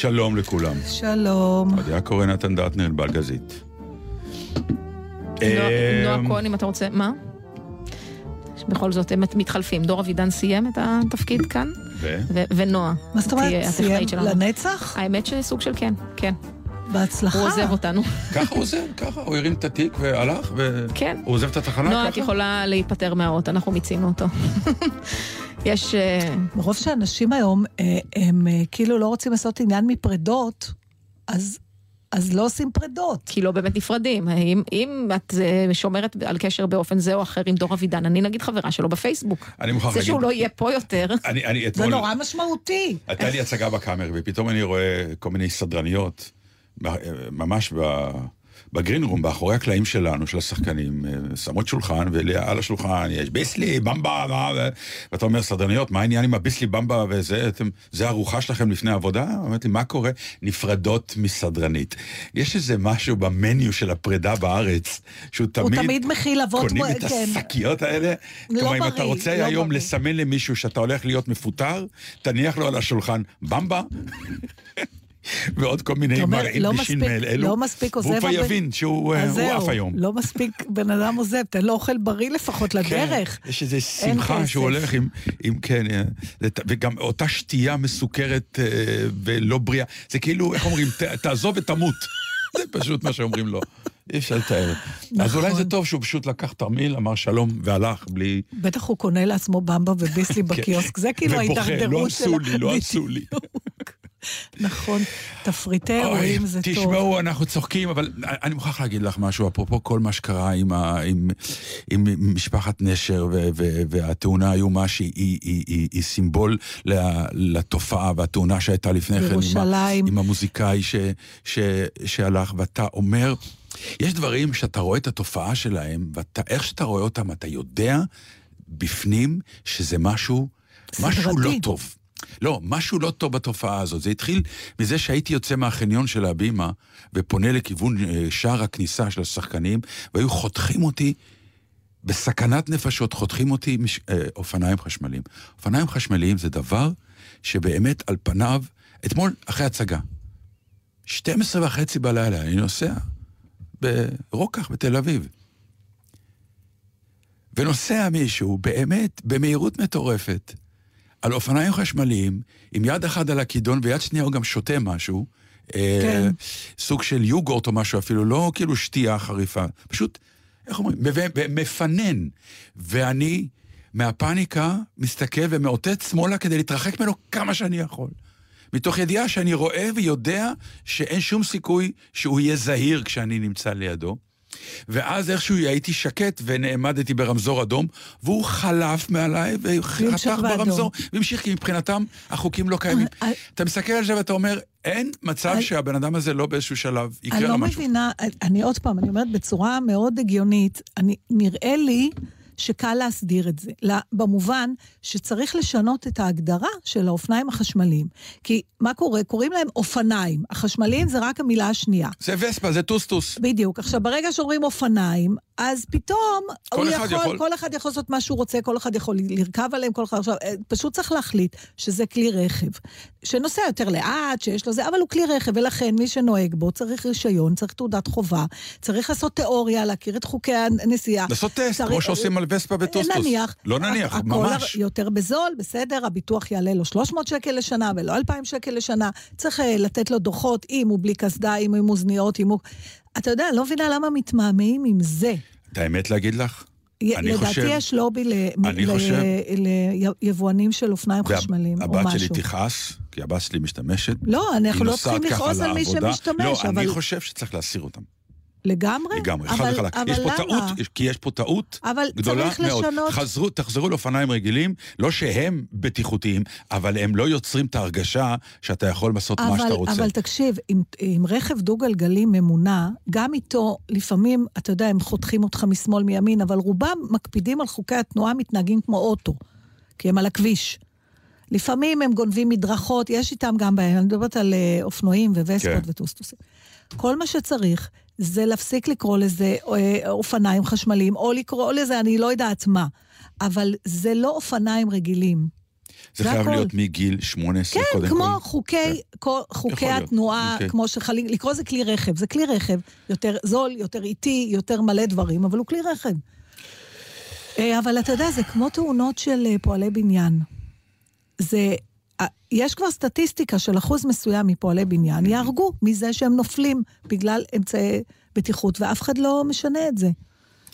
שלום לכולם. שלום. עדיה קורא נתן דטנר, בלגזית. נועה אמ, כהן, אם אתה רוצה, מה? בכל זאת, הם מתחלפים. דור אבידן סיים את התפקיד כאן, ו? ונועה. מה זאת אומרת? סיים. לנצח? האמת שסוג של כן, כן. בהצלחה. הוא עוזב אותנו. ככה הוא עוזב, ככה, הוא הרים את התיק והלך, והוא כן. עוזב את התחנה נועה, את ככה? יכולה להיפטר מהאות, אנחנו מיצינו אותו. יש... אה, מרוב שאנשים היום, אה, הם אה, כאילו לא רוצים לעשות עניין מפרדות, אז... אז לא עושים פרדות. כי לא באמת נפרדים. אם, אם את שומרת על קשר באופן זה או אחר עם דור אבידן, אני נגיד חברה שלו בפייסבוק. אני מוכרח זה להגיד, שהוא לא יהיה פה יותר, אני, אני זה אתמול, נורא משמעותי. הייתה לי הצגה בקאמר, ופתאום אני רואה כל מיני סדרניות, ממש ב- בגרין רום, באחורי הקלעים שלנו, של השחקנים, אה, שמות שולחן, ועל השולחן יש ביסלי, במבה, מה, ואתה אומר, סדרניות, מה העניין עם הביסלי, במבה וזה, אתם, זה ארוחה שלכם לפני עבודה? אמרתי, מה קורה? נפרדות מסדרנית. יש איזה משהו במניו של הפרידה בארץ, שהוא הוא תמיד... תמיד מכיל אבות... קונים מ- את כן. השקיות האלה. לא כלומר, אם בריא, אתה רוצה לא היום בריא. לסמן למישהו שאתה הולך להיות מפוטר, תניח לו על השולחן במבה. ועוד כל מיני מרעין לא בישין מספיק- מאלו. לא מספיק עוזב והוא כבר יבין שהוא אה, עף היום. לא מספיק בן אדם עוזב, תן לו אוכל בריא לפחות לדרך. כן, יש איזו שמחה. שהוא הולך עם, עם כן, אה, וגם אותה שתייה מסוכרת אה, ולא בריאה. זה כאילו, איך אומרים, תעזוב ותמות. זה פשוט מה שאומרים לו. אי אפשר לתאר. אז נכון. אולי זה טוב שהוא פשוט לקח תרמיל, אמר שלום והלך בלי... בטח הוא קונה לעצמו במבה וביסלי בקיוסק, זה כאילו כן. ובוכה, ההידרדרות לא. עשו לי, לא. עשו לי. נכון, תפריטי אירועים זה טוב. תשמעו, אנחנו צוחקים, אבל אני מוכרח להגיד לך משהו, אפרופו כל מה שקרה עם, ה, עם, עם משפחת נשר ו, ו, והתאונה האיומה שהיא היא, היא, היא, היא סימבול לתופעה, והתאונה שהייתה לפני כן עם. עם המוזיקאי ש, ש, שהלך, ואתה אומר, יש דברים שאתה רואה את התופעה שלהם, ואיך שאתה רואה אותם, אתה יודע בפנים שזה משהו, משהו לא סדרתי. טוב. לא, משהו לא טוב בתופעה הזאת. זה התחיל מזה שהייתי יוצא מהחניון של הבימה ופונה לכיוון אה, שער הכניסה של השחקנים, והיו חותכים אותי בסכנת נפשות, חותכים אותי מש... אה, אופניים חשמליים. אופניים חשמליים זה דבר שבאמת על פניו, אתמול אחרי הצגה, 12 וחצי בלילה, אני נוסע ברוקח בתל אביב. ונוסע מישהו באמת במהירות מטורפת על אופניים חשמליים, עם יד אחת על הכידון ויד שנייה הוא גם שותה משהו, אה, כן. סוג של יוגורט או משהו אפילו, לא כאילו שתייה חריפה, פשוט, איך אומרים, מפנן. ואני מהפאניקה מסתכל ומאותת שמאלה כדי להתרחק ממנו כמה שאני יכול. מתוך ידיעה שאני רואה ויודע שאין שום סיכוי שהוא יהיה זהיר כשאני נמצא לידו. ואז איכשהו הייתי שקט ונעמדתי ברמזור אדום, והוא חלף מעליי וחתך. ברמזור, והמשיך, כי מבחינתם החוקים לא קיימים. אה, אתה מסתכל על זה ואתה אומר, אין מצב אה, שהבן אדם הזה לא באיזשהו שלב אני יקרה לא לו משהו. מבינה, אני עוד פעם, אני אומרת בצורה מאוד הגיונית, אני, נראה לי שקל להסדיר את זה. במובן שצריך לשנות את ההגדרה של האופניים החשמליים. כי מה קורה? קוראים להם אופניים. החשמליים זה רק המילה השנייה. זה וספה, זה טוסטוס. בדיוק. עכשיו, ברגע שאומרים אופניים, אז פתאום כל הוא אחד יכול, יכול. כל אחד יכול לעשות מה שהוא רוצה, כל אחד יכול לרכב עליהם, כל אחד... עכשיו, אה, פשוט צריך להחליט שזה כלי רכב, שנוסע יותר לאט, שיש לו זה, אבל הוא כלי רכב, ולכן מי שנוהג בו צריך רישיון, צריך תעודת חובה, צריך לעשות תיאוריה, להכיר את חוקי הנסיעה. לעשות טסט, צריך- כמו שעושים על וספה וטוסטוס. נניח. לא נניח, הכל ממש. יותר בזול, בסדר, הביטוח יעלה לו 300 שקל לשנה ולא 2,000 שקל לשנה. צריך אה, לתת לו דוחות, אם הוא בלי קסדה, אם הוא עם אוזניות, אם הוא... אתה יודע, אני לא מבינה למה מתמהמהים עם זה. את האמת להגיד לך? אני לדעתי חושב- יש לובי ליבואנים של אופניים וה- חשמליים, או הבת משהו. שלי תכעס, כי הבת שלי משתמשת. לא, אנחנו לא צריכים לכעוס על מי. שמשתמש, לא, אבל... אני חושב שצריך להסיר אותם. לגמרי? לגמרי, חד וחלק. אבל יש פה למה? טעות, כי יש פה טעות אבל גדולה צריך מאוד. לשנות- חזרו, תחזרו לאופניים רגילים, לא שהם בטיחותיים, אבל הם לא יוצרים את ההרגשה שאתה יכול לעשות מה אבל, שאתה רוצה. אבל תקשיב, עם, עם רכב דו-גלגלי ממונע, גם איתו, לפעמים, אתה יודע, הם חותכים אותך משמאל, מימין, אבל רובם מקפידים על חוקי התנועה, מתנהגים כמו אוטו, כי הם על הכביש. לפעמים הם גונבים מדרכות, יש איתם גם בעיה, אני מדברת על אה, אופנועים ווספות כן. וטוסטוסים. כל מה שצריך זה להפסיק לקרוא לזה אה, אופניים חשמליים, או לקרוא לזה אני לא יודעת מה, אבל זה לא אופניים רגילים. זה זה חייב הכל. להיות מגיל 18 כן, קודם כמו כל. חוקי, כן. כל, חוקי יכול להיות, התנועה, אוקיי. כמו שחלים, לקרוא זה כלי רכב. זה כלי רכב, יותר זול, יותר איטי, יותר מלא דברים, אבל הוא כלי רכב. אה, אבל אתה יודע, זה כמו תאונות של אה, פועלי בניין. זה, יש כבר סטטיסטיקה של אחוז מסוים מפועלי בניין, יהרגו מזה שהם נופלים בגלל אמצעי בטיחות, ואף אחד לא משנה את זה.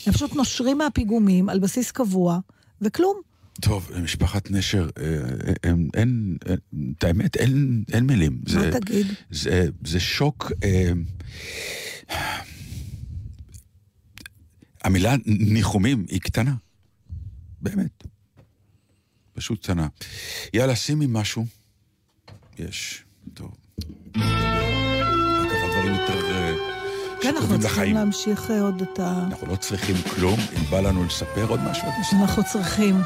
הם פשוט נושרים מהפיגומים על בסיס קבוע, וכלום. טוב, משפחת נשר, אה, אה, אין, אין, אין- את האמת, אין, אין מילים. מה זה, תגיד? זה, זה שוק... אה, המילה ניחומים היא קטנה. באמת. פשוט קטנה. יאללה, שימי משהו. יש. טוב. ככה דברים יותר אה, כן, אנחנו צריכים לחיים. להמשיך אה, עוד את ה... אנחנו לא צריכים כלום, אם בא לנו לספר עוד משהו. אנחנו צריכים.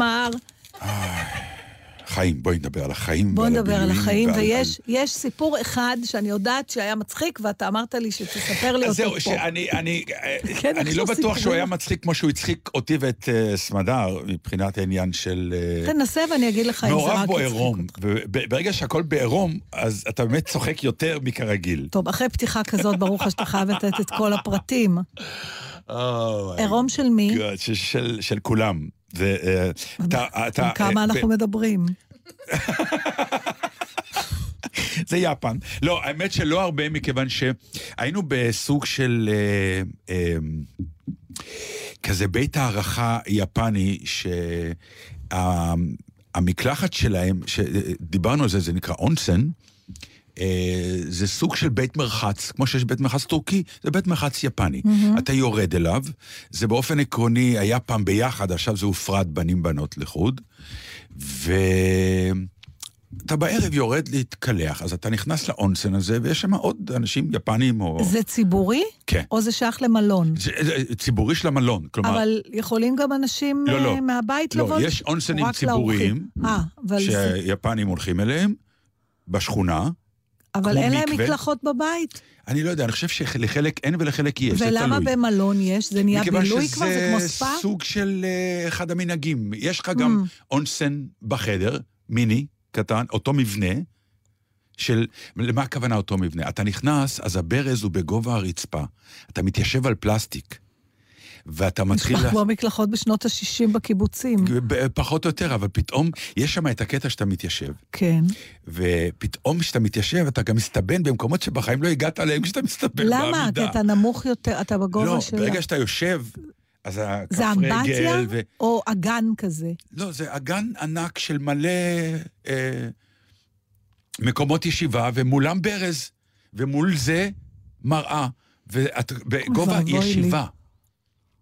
נגמר. חיים, בואי נדבר על החיים. בוא ועל נדבר על החיים, ויש יש סיפור אחד שאני יודעת שהיה מצחיק, ואתה אמרת לי שתספר לי אותו זהו, פה. שאני אני, כן, אני לא בטוח שהוא. היה מצחיק כמו שהוא הצחיק אותי ואת אה, סמדר, מבחינת העניין של... אה, תנסה ואני אגיד לך אם זה מעורב רק בו יצחיק עירום, אותך. וברגע שהכל בעירום, אז אתה באמת צוחק יותר מכרגיל. טוב, אחרי פתיחה כזאת, ברור לך שאתה חייב לתת את כל הפרטים. עירום של מי? של כולם. זה, אה, עם כמה אה, אנחנו מדברים. זה יפן. לא, האמת שלא הרבה, מכיוון שהיינו בסוג של אה, אה, כזה בית הערכה יפני, שהמקלחת שלהם, שדיברנו על זה, זה נקרא אונסן, אה, זה סוג של בית מרחץ, כמו שיש בית מרחץ טורקי, זה בית מרחץ יפני. אתה יורד אליו, זה באופן עקרוני היה פעם ביחד, עכשיו זה הופרד בנים-בנות לחוד, ואתה בערב יורד להתקלח, אז אתה נכנס לאונסן הזה, ויש שם עוד אנשים יפנים או... זה ציבורי? כן. או זה שייך למלון? זה, זה ציבורי של המלון, כלומר... אבל יכולים גם אנשים לא, לא. אה, מהבית לא, לבוא? יש אונסנים ציבוריים. אה, אבל זה... שיפנים הולכים אליהם, בשכונה. אבל אין להם. מקלחות בבית? אני לא יודע, אני חושב שלחלק אין ולחלק יש, זה תלוי. ולמה במלון יש? זה נהיה מכיוון בילוי כבר? זה כמו שזה ספא? סוג של אה, אחד המנהגים. יש לך גם Mm. אונסן בחדר, מיני, קטן, אותו מבנה, של... למה הכוונה אותו מבנה? אתה נכנס, אז הברז הוא בגובה הרצפה. אתה מתיישב על פלסטיק. ואתה מתחיל... לה- כמו מקלחות בשנות ה-60 בקיבוצים. פחות או יותר, אבל פתאום יש שם את הקטע שאתה מתיישב. כן. ופתאום כשאתה מתיישב, אתה גם מסתבן במקומות שבחיים לא הגעת אליהם כשאתה מסתבן למה? בעמידה. כי אתה נמוך יותר, אתה בגובה לא, של... ברגע שאתה יושב, אז הכף זה אמבטיה רגל... ו... או אגן כזה? לא, זה אגן ענק של מלא אה, מקומות ישיבה, ומולם ברז, ומול זה מראה, ואת בגובה ואבוי לי.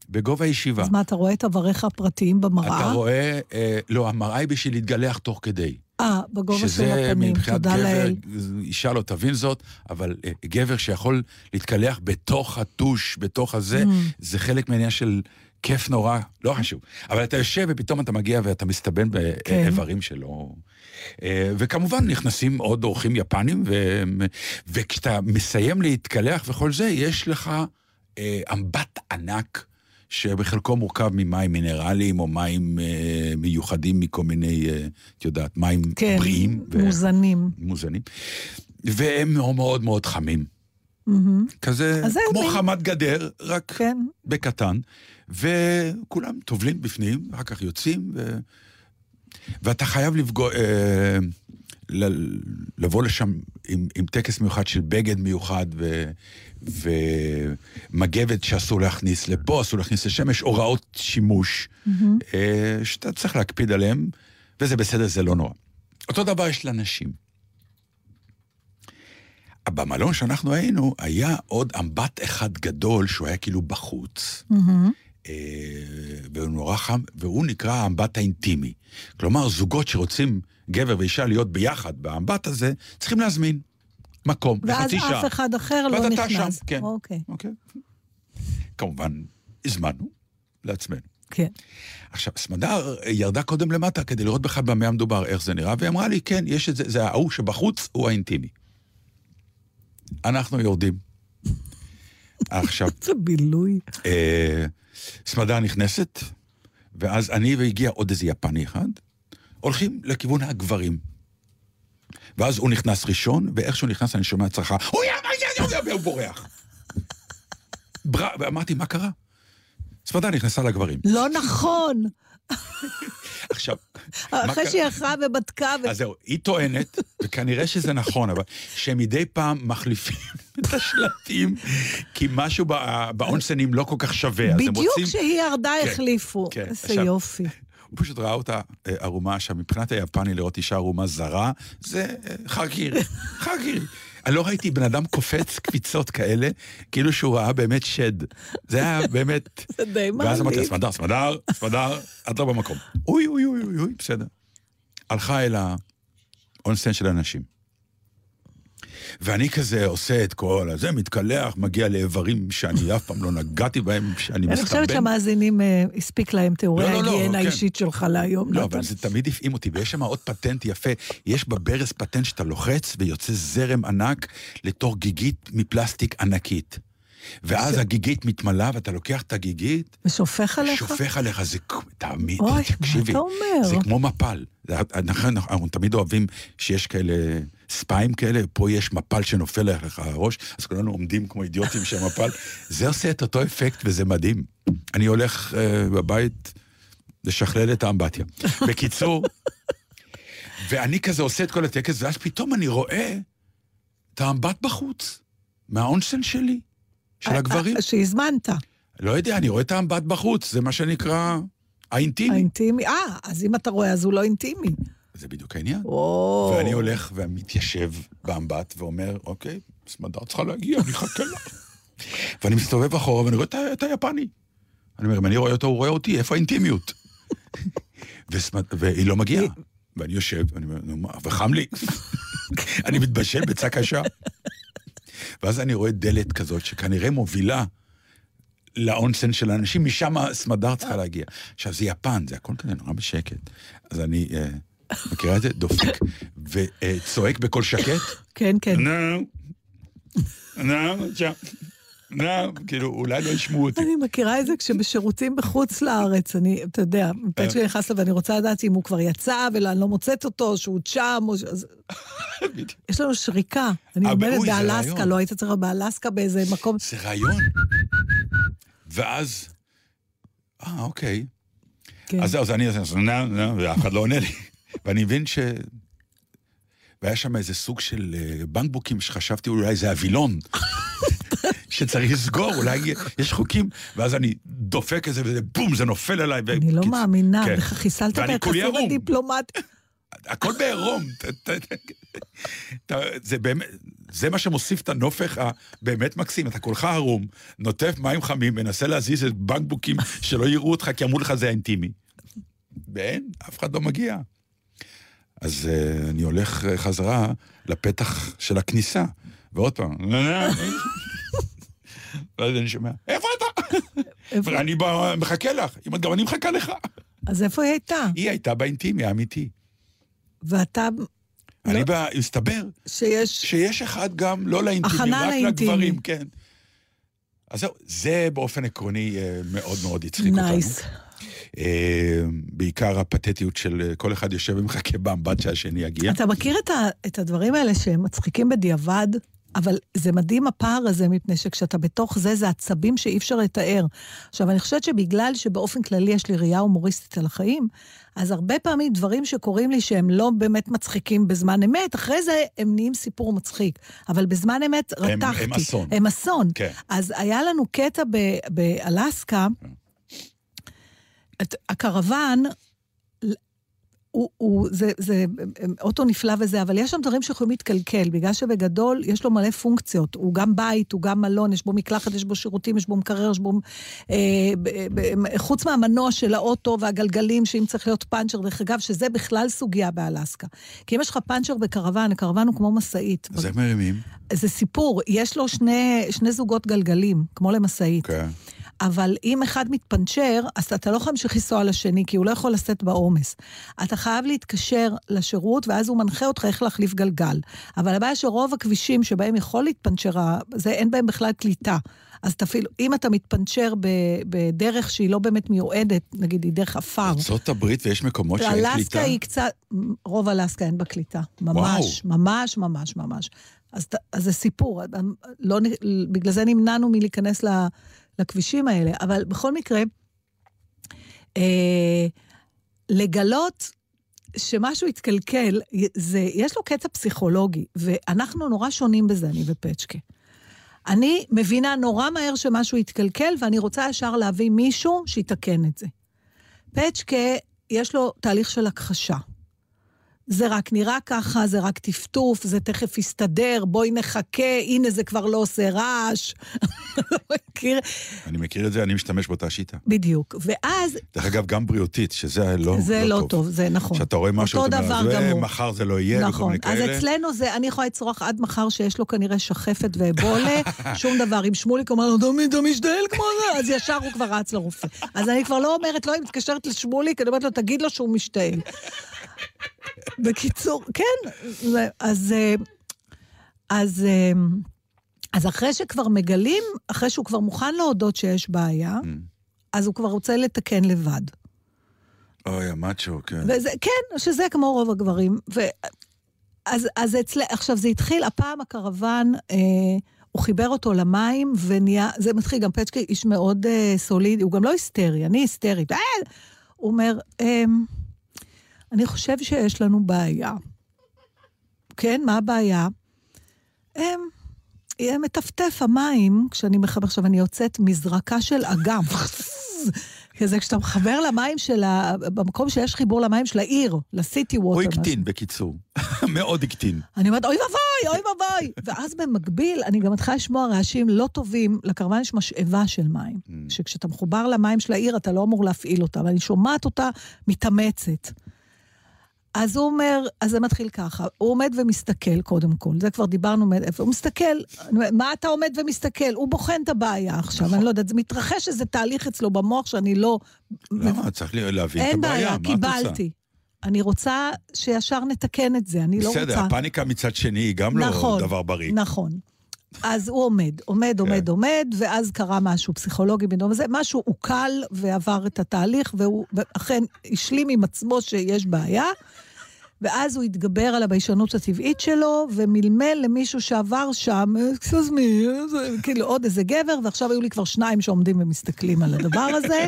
בגובה ישיבה. אז מה, אתה רואה את אבריך הפרטיים במראה? אתה רואה, אה, לא, המראה היא בשביל להתגלח תוך כדי. אה, בגובה של שזה הפנים, מבחינת תודה גבר, לאל. אישה לא תבין זאת, אבל אה, גבר שיכול להתקלח בתוך הטוש, בתוך הזה, Mm. זה חלק מהעניין של כיף נורא, לא חשוב. אבל אתה יושב ופתאום אתה מגיע ואתה מסתבן כן. באיברים שלו. אה, וכמובן נכנסים עוד אורחים יפנים, ו... וכשאתה מסיים להתקלח וכל זה, יש לך אה, אמבט ענק. שבחלקו מורכב ממים מינרליים או מים אה, מיוחדים מכל מיני, אה, את יודעת, מים כן, בריאים. ו- מוזנים. מוזנים. והם מאוד מאוד חמים. מהמם. כזה, כמו מין- חמת גדר, רק כן. בקטן. וכולם טובלים בפנים, אחר כך יוצאים, ו... ואתה חייב לפגוע, אה, ל... לבוא לשם עם, עם טקס מיוחד של בגד מיוחד ו... ומגבת שאסור להכניס לפה, אסור להכניס לשם, יש הוראות שימוש אה, שאתה צריך להקפיד עליהן, וזה בסדר, זה לא נורא. אותו דבר יש לנשים. במלון שאנחנו היינו, היה עוד אמבט אחד גדול שהוא היה כאילו בחוץ. מהמם. אה, והוא נורא חם, והוא נקרא האמבט האינטימי. כלומר, זוגות שרוצים, גבר ואישה, להיות ביחד באמבט הזה, צריכים להזמין מקום, ואז לחצי שעה. אף אחד אחר לא ואז אתה נכנס. שם, כן. אוקיי. אוקיי. כמובן, הזמנו לעצמנו. כן. עכשיו, סמדר ירדה קודם למטה כדי לראות בכלל במה המדובר, איך זה נראה, והיא אמרה לי, כן, יש את זה, זה ההוא שבחוץ, הוא האינטימי. אנחנו יורדים. עכשיו, זה בילוי. אה, סמדר נכנסת, ואז אני והגיע עוד איזה יפני אחד, הולכים לכיוון הגברים. ואז הוא נכנס ראשון, ואיך שהוא נכנס אני שומע צרחה, הוא יאמר, והוא בורח. ואמרתי, מה קרה? סמדר נכנסה לגברים. לא נכון. עכשיו, אחרי? שהיא הלכה ובדקה, ו- אז זהו, היא טוענת, וכנראה שזה נכון, אבל שהם מדי פעם מחליפים את השלטים, כי משהו בא- באונסנים לא כל כך שווה, בדיוק. כשהיא ירדה כן, החליפו. כן. איזה יופי. הוא פשוט ראה אותה אה, ערומה, עכשיו מבחינת היפני לראות אישה ערומה זרה, זה אה, חרקירי, חרקירי. אני לא ראיתי בן אדם קופץ קפיצות כאלה, כאילו שהוא ראה באמת שד. זה היה באמת... זה די ואז אמרתי, מעליב. סמדר, סמדר, סמדר, את לא במקום. אוי, אוי, אוי, אוי, בסדר. הלכה אל האונסטן של הנשים. ואני כזה עושה את כל הזה, מתקלח, מגיע לאיברים שאני אף פעם לא נגעתי בהם, שאני אני מסתבן. חושבת שהמאזינים, אה, הספיק להם תיאורי לא, לא, לא, ההיגיינה כן. האישית שלך להיום. לא. אבל זה תמיד הפעים אותי, ויש שם עוד פטנט יפה. יש בברז פטנט שאתה לוחץ ויוצא זרם ענק לתוך גיגית מפלסטיק ענקית. ואז הגיגית מתמלאה, ואתה לוקח את הגיגית, ושופך עליך? שופך עליך, זה... כ- תמיד, אוי, מה תקשיבי. אתה אומר? זה כמו מפל. זה- אנחנו, אנחנו תמיד אוהבים שיש כאלה ספיים כאלה, פה יש מפל שנופל לך על הראש, אז כולנו עומדים כמו אידיוטים של מפל. זה עושה את אותו אפקט וזה מדהים. אני הולך uh, בבית לשכלל את האמבטיה. בקיצור, ואני כזה עושה את כל הטקס, ואז פתאום אני רואה את האמבט בחוץ, מהאונסן שלי, של הגברים. אה, שהזמנת. לא יודע, אני רואה את האמבט בחוץ, זה מה שנקרא האינטימי. האינטימי. אה, אז אם אתה רואה, אז הוא לא אינטימי. זה בדיוק העניין. או... ואני הולך ומתיישב באמבט ואומר, אוקיי, סמדר צריכה להגיע, אני אחכה לה. ואני מסתובב אחורה ואני רואה את היפני. אני אומר, אם אני רואה אותו, הוא רואה אותי, איפה האינטימיות? וסמד- והיא לא מגיעה. ואני יושב, ואני אומר, נו מה, וחם לי. אני מתבשל ביצה קשה. ואז אני רואה דלת כזאת שכנראה מובילה לאונסן של האנשים, משם סמדר צריכה להגיע. עכשיו, זה יפן, זה הכל כזה נורא בשקט. אז אני, אה, מכירה את זה? דופק, וצועק בקול שקט, כן, כן. נו, נו, כאילו, אולי לא ישמעו אותי. אני מכירה את זה כשבשירותים בחוץ לארץ, אני, אתה יודע, מפני שאני נכנסת ואני רוצה לדעת אם הוא כבר יצא ואני לא מוצאת אותו, שהוא שם, או... יש לנו שריקה. אני אה, עומדת זה באלסקה. לא היית להיות באלסקה באיזה מקום. זה רעיון. ואז, אה, אוקיי. כן. אז זהו, אז אני ואף אחד לא עונה לי. ואני מבין ש... והיה שם איזה סוג של אה, בנקבוקים שחשבתי אולי זה הווילון. שצריך לסגור, אולי יש חוקים, ואז אני דופק את זה וזה בום, זה נופל עליי. אני לא מאמינה, כן. חיסלת את היחסים. הדיפלומטיים. הכל בעירום. זה באמת, זה מה שמוסיף את הנופך הבאמת מקסים. אתה כולך ערום, נוטף מים חמים, מנסה להזיז את בנקבוקים שלא יראו אותך, כי אמרו לך זה האינטימי. ואין, אף אחד לא מגיע. אז uh, אני הולך uh, חזרה לפתח של הכניסה, ועוד פעם, ואז אני שומע, איפה אתה? איפה- אני בא- מחכה לך, אם גם אני מחכה לך. אז איפה היא הייתה? היא הייתה באינטימי האמיתי. ואתה, אני לא. בא, הסתבר שיש... שיש אחד גם לא לאינטימי, רק. לגברים, כן. אז זהו, זה באופן עקרוני אה, מאוד מאוד הצחיק אותנו. nice. אה, בעיקר הפתטיות של אה, כל אחד יושב ומחכה באמבט שהשני יגיע. אתה מכיר את, ה, את הדברים האלה שהם מצחיקים בדיעבד? אבל זה מדהים הפער הזה, מפני שכשאתה בתוך זה, זה עצבים שאי אפשר לתאר. עכשיו, אני חושבת שבגלל שבאופן כללי יש לי ראייה הומוריסטית על החיים, אז הרבה פעמים דברים שקורים לי שהם לא באמת מצחיקים בזמן אמת, אחרי זה הם נהיים סיפור מצחיק. אבל בזמן אמת הם- רתחתי. הם אסון. הם אסון. כן. אז היה לנו קטע באלסקה, את- הקרוון, הוא, הוא, זה, זה אוטו נפלא וזה, אבל יש שם דברים שיכולים להתקלקל, בגלל שבגדול יש לו מלא פונקציות. הוא גם בית, הוא גם מלון, יש בו מקלחת, יש בו שירותים, יש בו מקרר, יש בו... אה, ב, ב, חוץ מהמנוע של האוטו והגלגלים, שאם צריך להיות פאנצ'ר, דרך אגב, שזה בכלל סוגיה באלסקה. כי אם יש לך פאנצ'ר בקרוון, הקרוון הוא כמו משאית. איך מרימים? זה סיפור, יש לו שני, שני זוגות גלגלים, כמו למשאית. כן. אבל אם אחד מתפנצ'ר, אז אתה לא יכול להמשיך לנסוע לשני, כי הוא לא יכול לשאת בעומס. אתה חייב להתקשר לשירות, ואז הוא מנחה אותך איך להחליף גלגל. אבל הבעיה שרוב הכבישים שבהם יכול להתפנצ'ר, זה אין בהם בכלל קליטה. אז תפעיל, אם אתה מתפנצ'ר בדרך שהיא לא באמת מיועדת, נגיד היא דרך עפר, ארצות הברית ויש מקומות שאין אלסקה קליטה. היא קצת, רוב אלסקה אין בה קליטה. ממש, ממש, ממש, ממש. אז, אז זה סיפור, לא, בגלל זה נמנענו מלהיכנס ל- לכבישים האלה. אבל בכל מקרה, אה, לגלות שמשהו התקלקל, זה, יש לו קטע פסיכולוגי, ואנחנו נורא שונים בזה, אני ופצ'קה. אני מבינה נורא מהר שמשהו התקלקל, ואני רוצה ישר להביא מישהו שיתקן את זה. פצ'קה, יש לו תהליך של הכחשה. זה רק נראה ככה, זה רק טפטוף, זה תכף יסתדר, בואי נחכה, הנה זה כבר לא עושה רעש. מכיר? אני מכיר את זה, אני משתמש באותה שיטה. בדיוק. ואז, דרך אגב, גם בריאותית, שזה לא, זה לא טוב, זה נכון. כשאתה רואה משהו, אותו אתה אומר, דבר "זה, גמור. מחר זה לא יהיה, וכל נכון, מיני אז כאלה. אצלנו זה, אני יכולה לצרוח עד מחר שיש לו כנראה שחפת ואבולה, שום דבר. אם שמוליק אומר לו, תמיד אתה משתעל כמו זה, אז ישר הוא כבר רץ לרופא. אז אני כבר לא אומרת, לא, היא מתקשרת לשמוליק, אני אומרת לו, תגיד לו שהוא משתעל. בקיצור, כן, זה- אז... אה, אז... אה, אז אחרי שכבר מגלים, אחרי שהוא כבר מוכן להודות שיש בעיה, Mm. אז הוא כבר רוצה לתקן לבד. אוי, המאצ'ו, כן. וזה, כן, שזה כמו רוב הגברים. ו... אז, אז אצל... עכשיו, זה התחיל, הפעם הקרוון, אה, הוא חיבר אותו למים, ונהיה, זה מתחיל, גם פצ'קי איש מאוד אה, סולידי, הוא גם לא היסטרי, אני היסטרית. אה! הוא אומר, אה, אני חושב שיש לנו בעיה. כן, מה הבעיה? אה, יהיה מטפטף המים, כשאני מחבר, עכשיו אני יוצאת מזרקה של אגם. כזה כשאתה מחבר למים של ה... במקום שיש חיבור למים של העיר, לסיטי ווטר. הוא הקטין, בקיצור. מאוד הקטין. אני אומרת, אוי ואבוי, אוי ואבוי. ואז במקביל, אני גם מתחילה לשמוע רעשים לא טובים, לקרוון יש משאבה של מים. Mm. שכשאתה מחובר למים של העיר, אתה לא אמור להפעיל אותה, ואני שומעת אותה מתאמצת. אז הוא אומר, אז זה מתחיל ככה, הוא עומד ומסתכל קודם כל, זה כבר דיברנו הוא מסתכל, מה אתה עומד ומסתכל? הוא בוחן את הבעיה עכשיו, נכון. אני לא יודעת, זה מתרחש איזה תהליך אצלו במוח שאני לא... למה? צריך להבין את אין הבעיה, בעיה, מה את רוצה? קיבלתי. אני רוצה שישר נתקן את זה, אני לא רוצה... בסדר, הפאניקה מצד שני היא גם לא נכון, דבר בריא. נכון. אז הוא עומד, עומד, עומד, כן. עומד, ואז קרה משהו פסיכולוגי בדום הזה, משהו עוקל ועבר את התהליך, והוא אכן השלים עם עצמו שיש בעיה, ואז הוא התגבר על הביישנות הטבעית שלו, ומלמל למישהו שעבר שם, אקסוס מי, כאילו עוד איזה גבר, ועכשיו היו לי כבר שניים שעומדים ומסתכלים על הדבר הזה.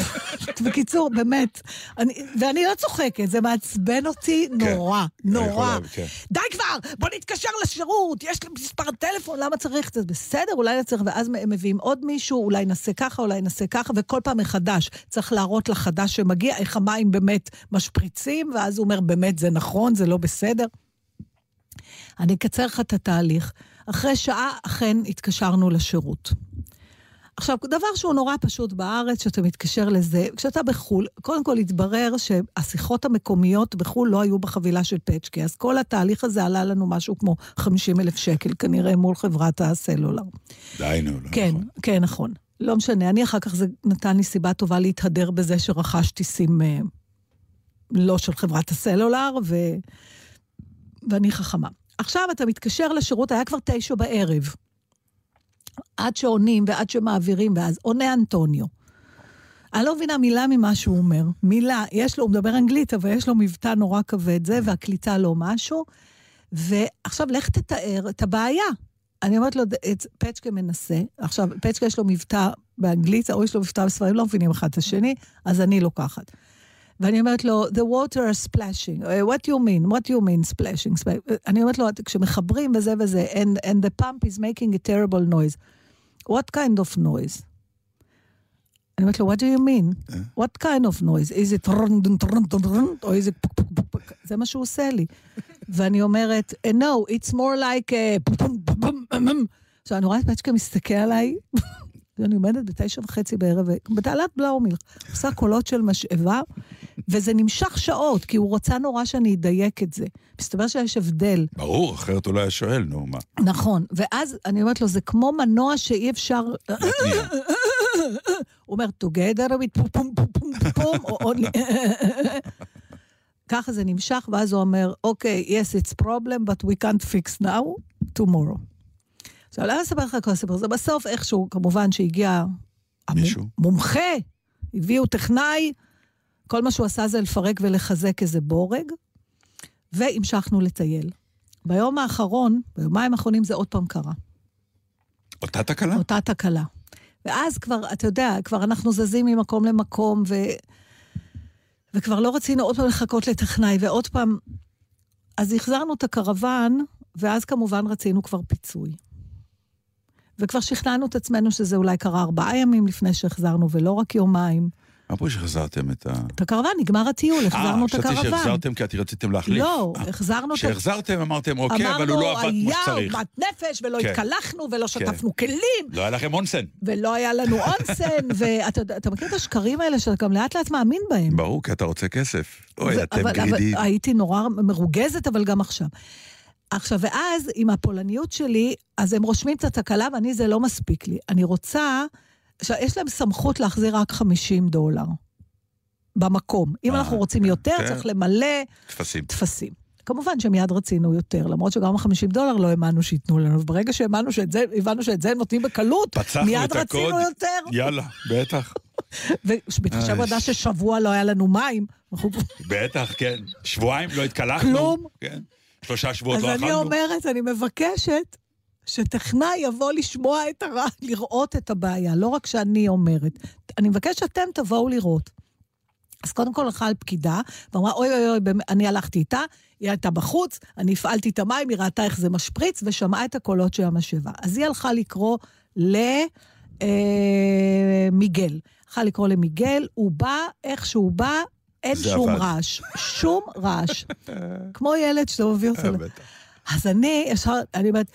בקיצור, באמת, אני, ואני לא צוחקת, זה מעצבן אותי נורא, יכול נורא. כן. די כבר, בוא נתקשר לשירות, יש לי מספר טלפון, למה צריך את זה? בסדר, אולי לא צריך, ואז הם מביאים עוד מישהו, אולי נעשה ככה, אולי נעשה ככה, וכל פעם מחדש. צריך להראות לחדש שמגיע איך המים באמת משפריצים, ואז הוא אומר, באמת, זה נכון, זה לא בסדר. אני אקצר לך את התהליך. אחרי שעה אכן התקשרנו לשירות. עכשיו, דבר שהוא נורא פשוט בארץ, שאתה מתקשר לזה, כשאתה בחו"ל, קודם כל התברר שהשיחות המקומיות בחו"ל לא היו בחבילה של פצ'קי, אז כל התהליך הזה עלה לנו משהו כמו 50 אלף שקל, כנראה מול חברת הסלולר. די, נו, לא כן, נכון. כן, נכון. לא משנה, אני אחר כך, זה נתן לי סיבה טובה להתהדר בזה שרכשתי סים אה, לא של חברת הסלולר, ו... ואני חכמה. עכשיו אתה מתקשר לשירות, היה כבר תשע בערב. עד שעונים ועד שמעבירים, ואז עונה אנטוניו. אני לא מבינה מילה ממה שהוא אומר. מילה, יש לו, הוא מדבר אנגלית, אבל יש לו מבטא נורא כבד זה, והקליטה לא משהו. ועכשיו לך תתאר את הבעיה. אני אומרת לו, פצ'קה מנסה, עכשיו, פצ'קה יש לו מבטא באנגלית, או יש לו מבטא בספרים, לא מבינים אחד את השני, אז אני לוקחת. ואני אומרת לו, the water are splashing, Uh, what you mean, what you mean splashing. אני אומרת לו, כשמחברים וזה וזה, and, and the pump is making a terrible noise. what kind of noise? אני אומרת לו, what do you mean? what kind of noise? is it טרון דון טרון, או is it פוק פוק פוק פוק? זה מה שהוא עושה לי. ואני אומרת, "Uh, no, it's more like... a פום פום פום פום פום פום." עכשיו, אני רואה את פצ'קה מסתכל עליי, ואני עומדת בתשע וחצי בערב, בתעלת בלאומילך, עושה קולות של משאבה, וזה נמשך שעות, כי הוא רצה נורא שאני אדייק את זה. מסתבר שיש הבדל. ברור, אחרת הוא לא היה שואל, נו, מה? נכון, ואז אני אומרת לו, זה כמו מנוע שאי אפשר... הוא אומר, together with פום פום פום פום פום, או only... ככה זה נמשך, ואז הוא אומר, אוקיי, yes, it's problem, but we can't fix now, tomorrow. עכשיו, למה לספר לך כל הסיפור הזה? בסוף איכשהו, כמובן שהגיע מישהו. המומחה, הביאו טכנאי, כל מה שהוא עשה זה לפרק ולחזק איזה בורג, והמשכנו לטייל. ביום האחרון, ביומיים האחרונים זה עוד פעם קרה. אותה תקלה? אותה תקלה. ואז כבר, אתה יודע, כבר אנחנו זזים ממקום למקום, ו... וכבר לא רצינו עוד פעם לחכות לטכנאי, ועוד פעם... אז החזרנו את הקרוון, ואז כמובן רצינו כבר פיצוי. וכבר שכנענו את עצמנו שזה אולי קרה ארבעה ימים לפני שהחזרנו, ולא רק יומיים. מה פה שחזרתם את ה... את הקרוון, נגמר הטיול, החזרנו את אה, חשבתי הקרוון. שהחזרתם כי אתם רציתם להחליף. לא, אה, החזרנו את. כשהחזרתם אמרתם, אוקיי, אבל הוא לא עבד כמו אמרנו, היה שצריך. עוגמת נפש, ולא כן. התקלחנו, ולא שטפנו כלים, לא היה לכם אונסן. ולא היה לנו אונסן, ואתה מכיר את השקרים האלה שאתה גם לאט לאט מאמין בהם. ברור, כי אתה רוצה כסף. אוי, אתם גרידים. הייתי נורא מרוגזת, אבל גם עכשיו. עכשיו, ואז, עם הפולניות שלי, אז הם רושמים את התקלה, ואני, זה לא מספיק לי. אני רוצה, עכשיו, יש להם סמכות להחזיר רק 50 דולר במקום. אם אה, אנחנו רוצים יותר, כן. צריך למלא טפסים. טפסים. כמובן שמיד רצינו יותר, למרות שגם ה-50 דולר לא האמנו שייתנו לנו, וברגע שהאמנו שאת זה, הבנו שאת זה הם נותנים בקלות, מיד את הקוד. רצינו יותר. יאללה, בטח. ובהתחשב. בעובדה ששבוע לא היה לנו מים, בטח, כן. שבועיים לא התקלחנו. כלום. כן. שלושה שבועות אז לא אני אכלנו. אומרת, אני מבקשת שטכנאי יבוא לשמוע את הרע, לראות את הבעיה, לא רק שאני אומרת. אני מבקשת שאתם תבואו לראות. אז קודם כל הלכה על פקידה, ואמרה, אוי אוי אוי, אני הלכתי איתה, היא הייתה בחוץ, אני הפעלתי את המים, היא ראתה איך זה משפריץ, ושמעה את הקולות של המשאבה. אז היא הלכה לקרוא למיגל. הלכה לקרוא למיגל, הוא בא, איך שהוא בא, אין שום עבד. רעש. שום רעש. כמו ילד שאתה מביא אותו. אז אני ישר, אני אומרת,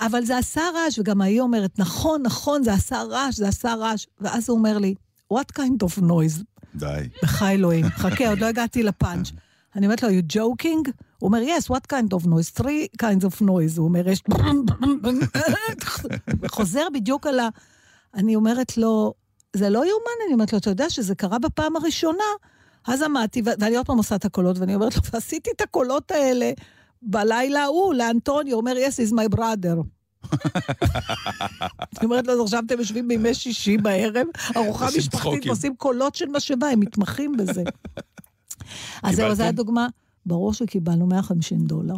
אבל זה עשה רעש, וגם ההיא אומרת, נכון, נכון, זה עשה רעש, זה עשה רעש. ואז הוא אומר לי, what kind of noise? די. בחי אלוהים. חכה, עוד לא הגעתי לפאנץ'. אני אומרת לו, you joking? הוא אומר, yes, what kind of noise? three kinds of noise. הוא אומר, יש... חוזר בדיוק על ה... אני אומרת לו, זה לא יאומן, אני אומרת לו, אתה יודע שזה קרה בפעם הראשונה? אז עמדתי, ואני עוד פעם עושה את הקולות, ואני אומרת לו, ועשיתי את הקולות האלה בלילה ההוא לאנטוניו, הוא אומר, yes, is my brother. אני אומרת לו, אז עכשיו אתם יושבים בימי שישי בערב, ארוחה עושים משפחתית. ועושים קולות של משאבה, הם מתמחים בזה. אז זהו, זו? הדוגמה. ברור שקיבלנו 150 דולר.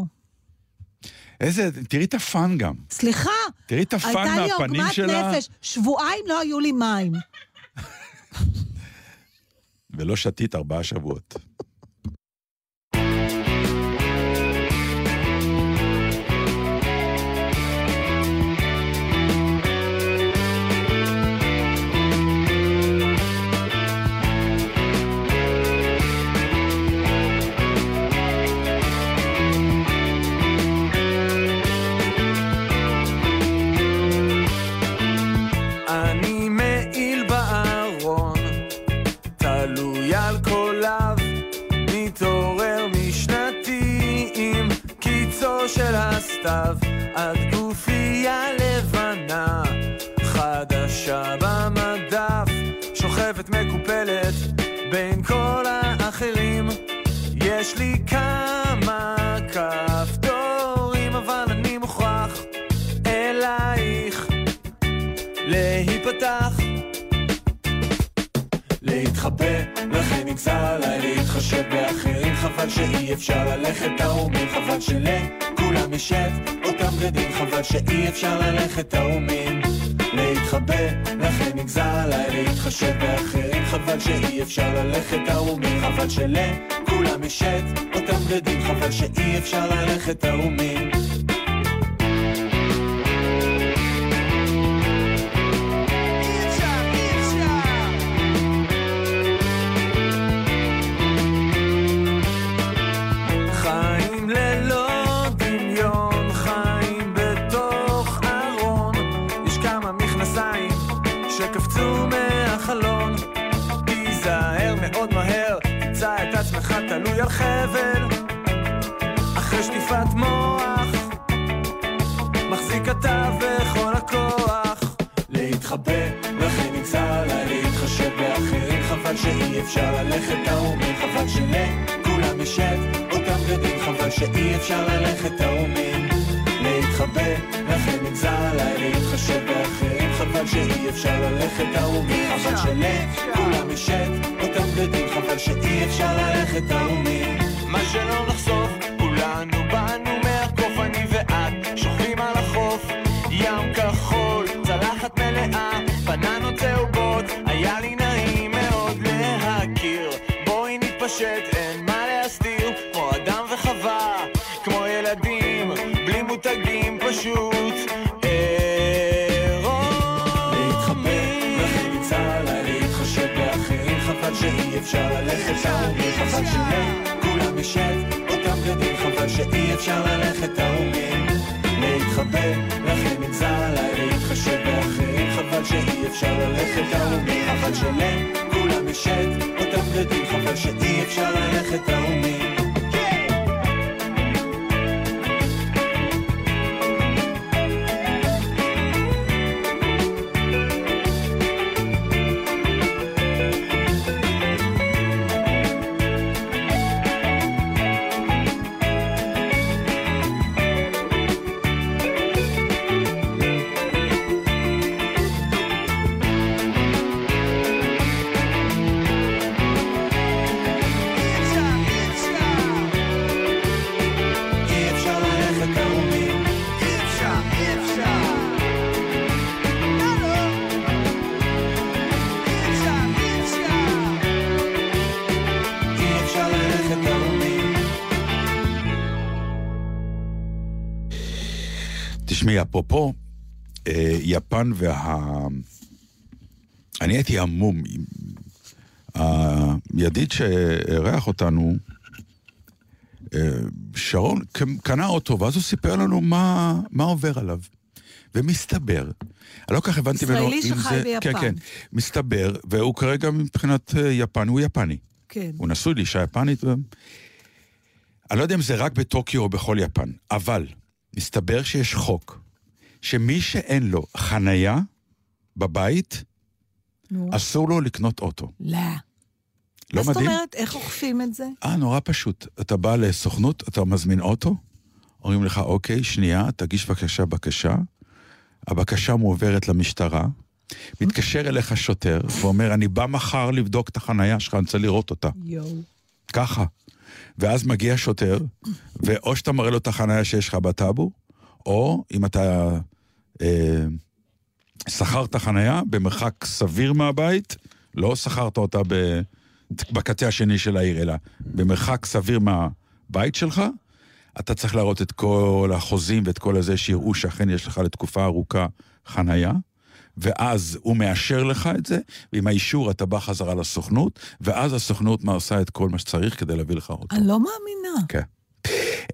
איזה, תראי את הפאן גם. סליחה, תראי את הפאן הייתה לי מהפנים עוגמת שלה. נפש, שבועיים לא היו לי מים. ולא שתית ארבעה שבועות. משנתי עם קיצו של הסתיו, עד גופייה לבנה, חדשה במדף, שוכבת מקופלת בין כל האחרים. יש לי כמה כפתורים, אבל אני מוכרח אלייך. להיפתח להתחבא, נמצא עליי להתחשב באחרים חבל שאי אפשר ללכת ערומים חבל שלכולם את אותם בגדים חבל שאי אפשר ללכת ערומים להתחבא, לכן נגזר עליי להתחשב באחרים חבל שאי אפשר ללכת ערומים חבל שלכולם יש את אותם בגדים חבל שאי אפשר ללכת ערומים על חבל. אחרי שטיפת מוח, מחזיק אתה בכל הכוח. להתחבא, לכן נמצא עליי שאי אפשר ללכת תאומים, חבל שלכולם יש את אותם בגדים, חבל שאי אפשר ללכת תאומים. להתחבא, לכן נגזר עליי להתחשב באחרים, חבל שאי אפשר ללכת תאומים, חבל שלכולם יש את אותם בגדים, חבל שאי אפשר ללכת תאומים. מה שלא נחשוף, אפשר ללכת תאומים, חבל שאי יש את אותם בגדים, חבל שאי אפשר ללכת תאומים. אה, יפן וה... אני הייתי המום. הידיד שאירח אותנו, אה, שרון קנה אוטו, ואז הוא סיפר לנו מה, מה עובר עליו. ומסתבר, אני לא כל כך הבנתי ממנו ישראלי אם שחי זה... ביפן. כן, כן. מסתבר, והוא כרגע מבחינת אה, יפן, הוא יפני. כן. הוא נשוי לאישה יפנית. ו... אני לא יודע אם זה רק בטוקיו או בכל יפן, אבל מסתבר שיש חוק שמי שאין לו חנייה בבית, נו. אסור לו לקנות אוטו. לא. לא מה זאת מדהים? אומרת, איך אוכפים את זה? אה, נורא פשוט. אתה בא לסוכנות, אתה מזמין אוטו, אומרים לך, אוקיי, שנייה, תגיש בבקשה בקשה. הבקשה מועברת למשטרה, מתקשר אליך שוטר ואומר, אני בא מחר לבדוק את החנייה שלך, אני רוצה לראות אותה. יואו. ככה. ואז מגיע שוטר, ואו שאתה מראה לו את החניה שיש לך בטאבו, או אם אתה שכרת חניה במרחק סביר מהבית, לא שכרת אותה ב, בקצה השני של העיר, אלא במרחק סביר מהבית שלך, אתה צריך להראות את כל החוזים ואת כל הזה שיראו שאכן יש לך לתקופה ארוכה חנייה. ואז הוא מאשר לך את זה, ועם האישור אתה בא חזרה לסוכנות, ואז הסוכנות מה עושה את כל מה שצריך כדי להביא לך אותו. אני לא מאמינה. כן.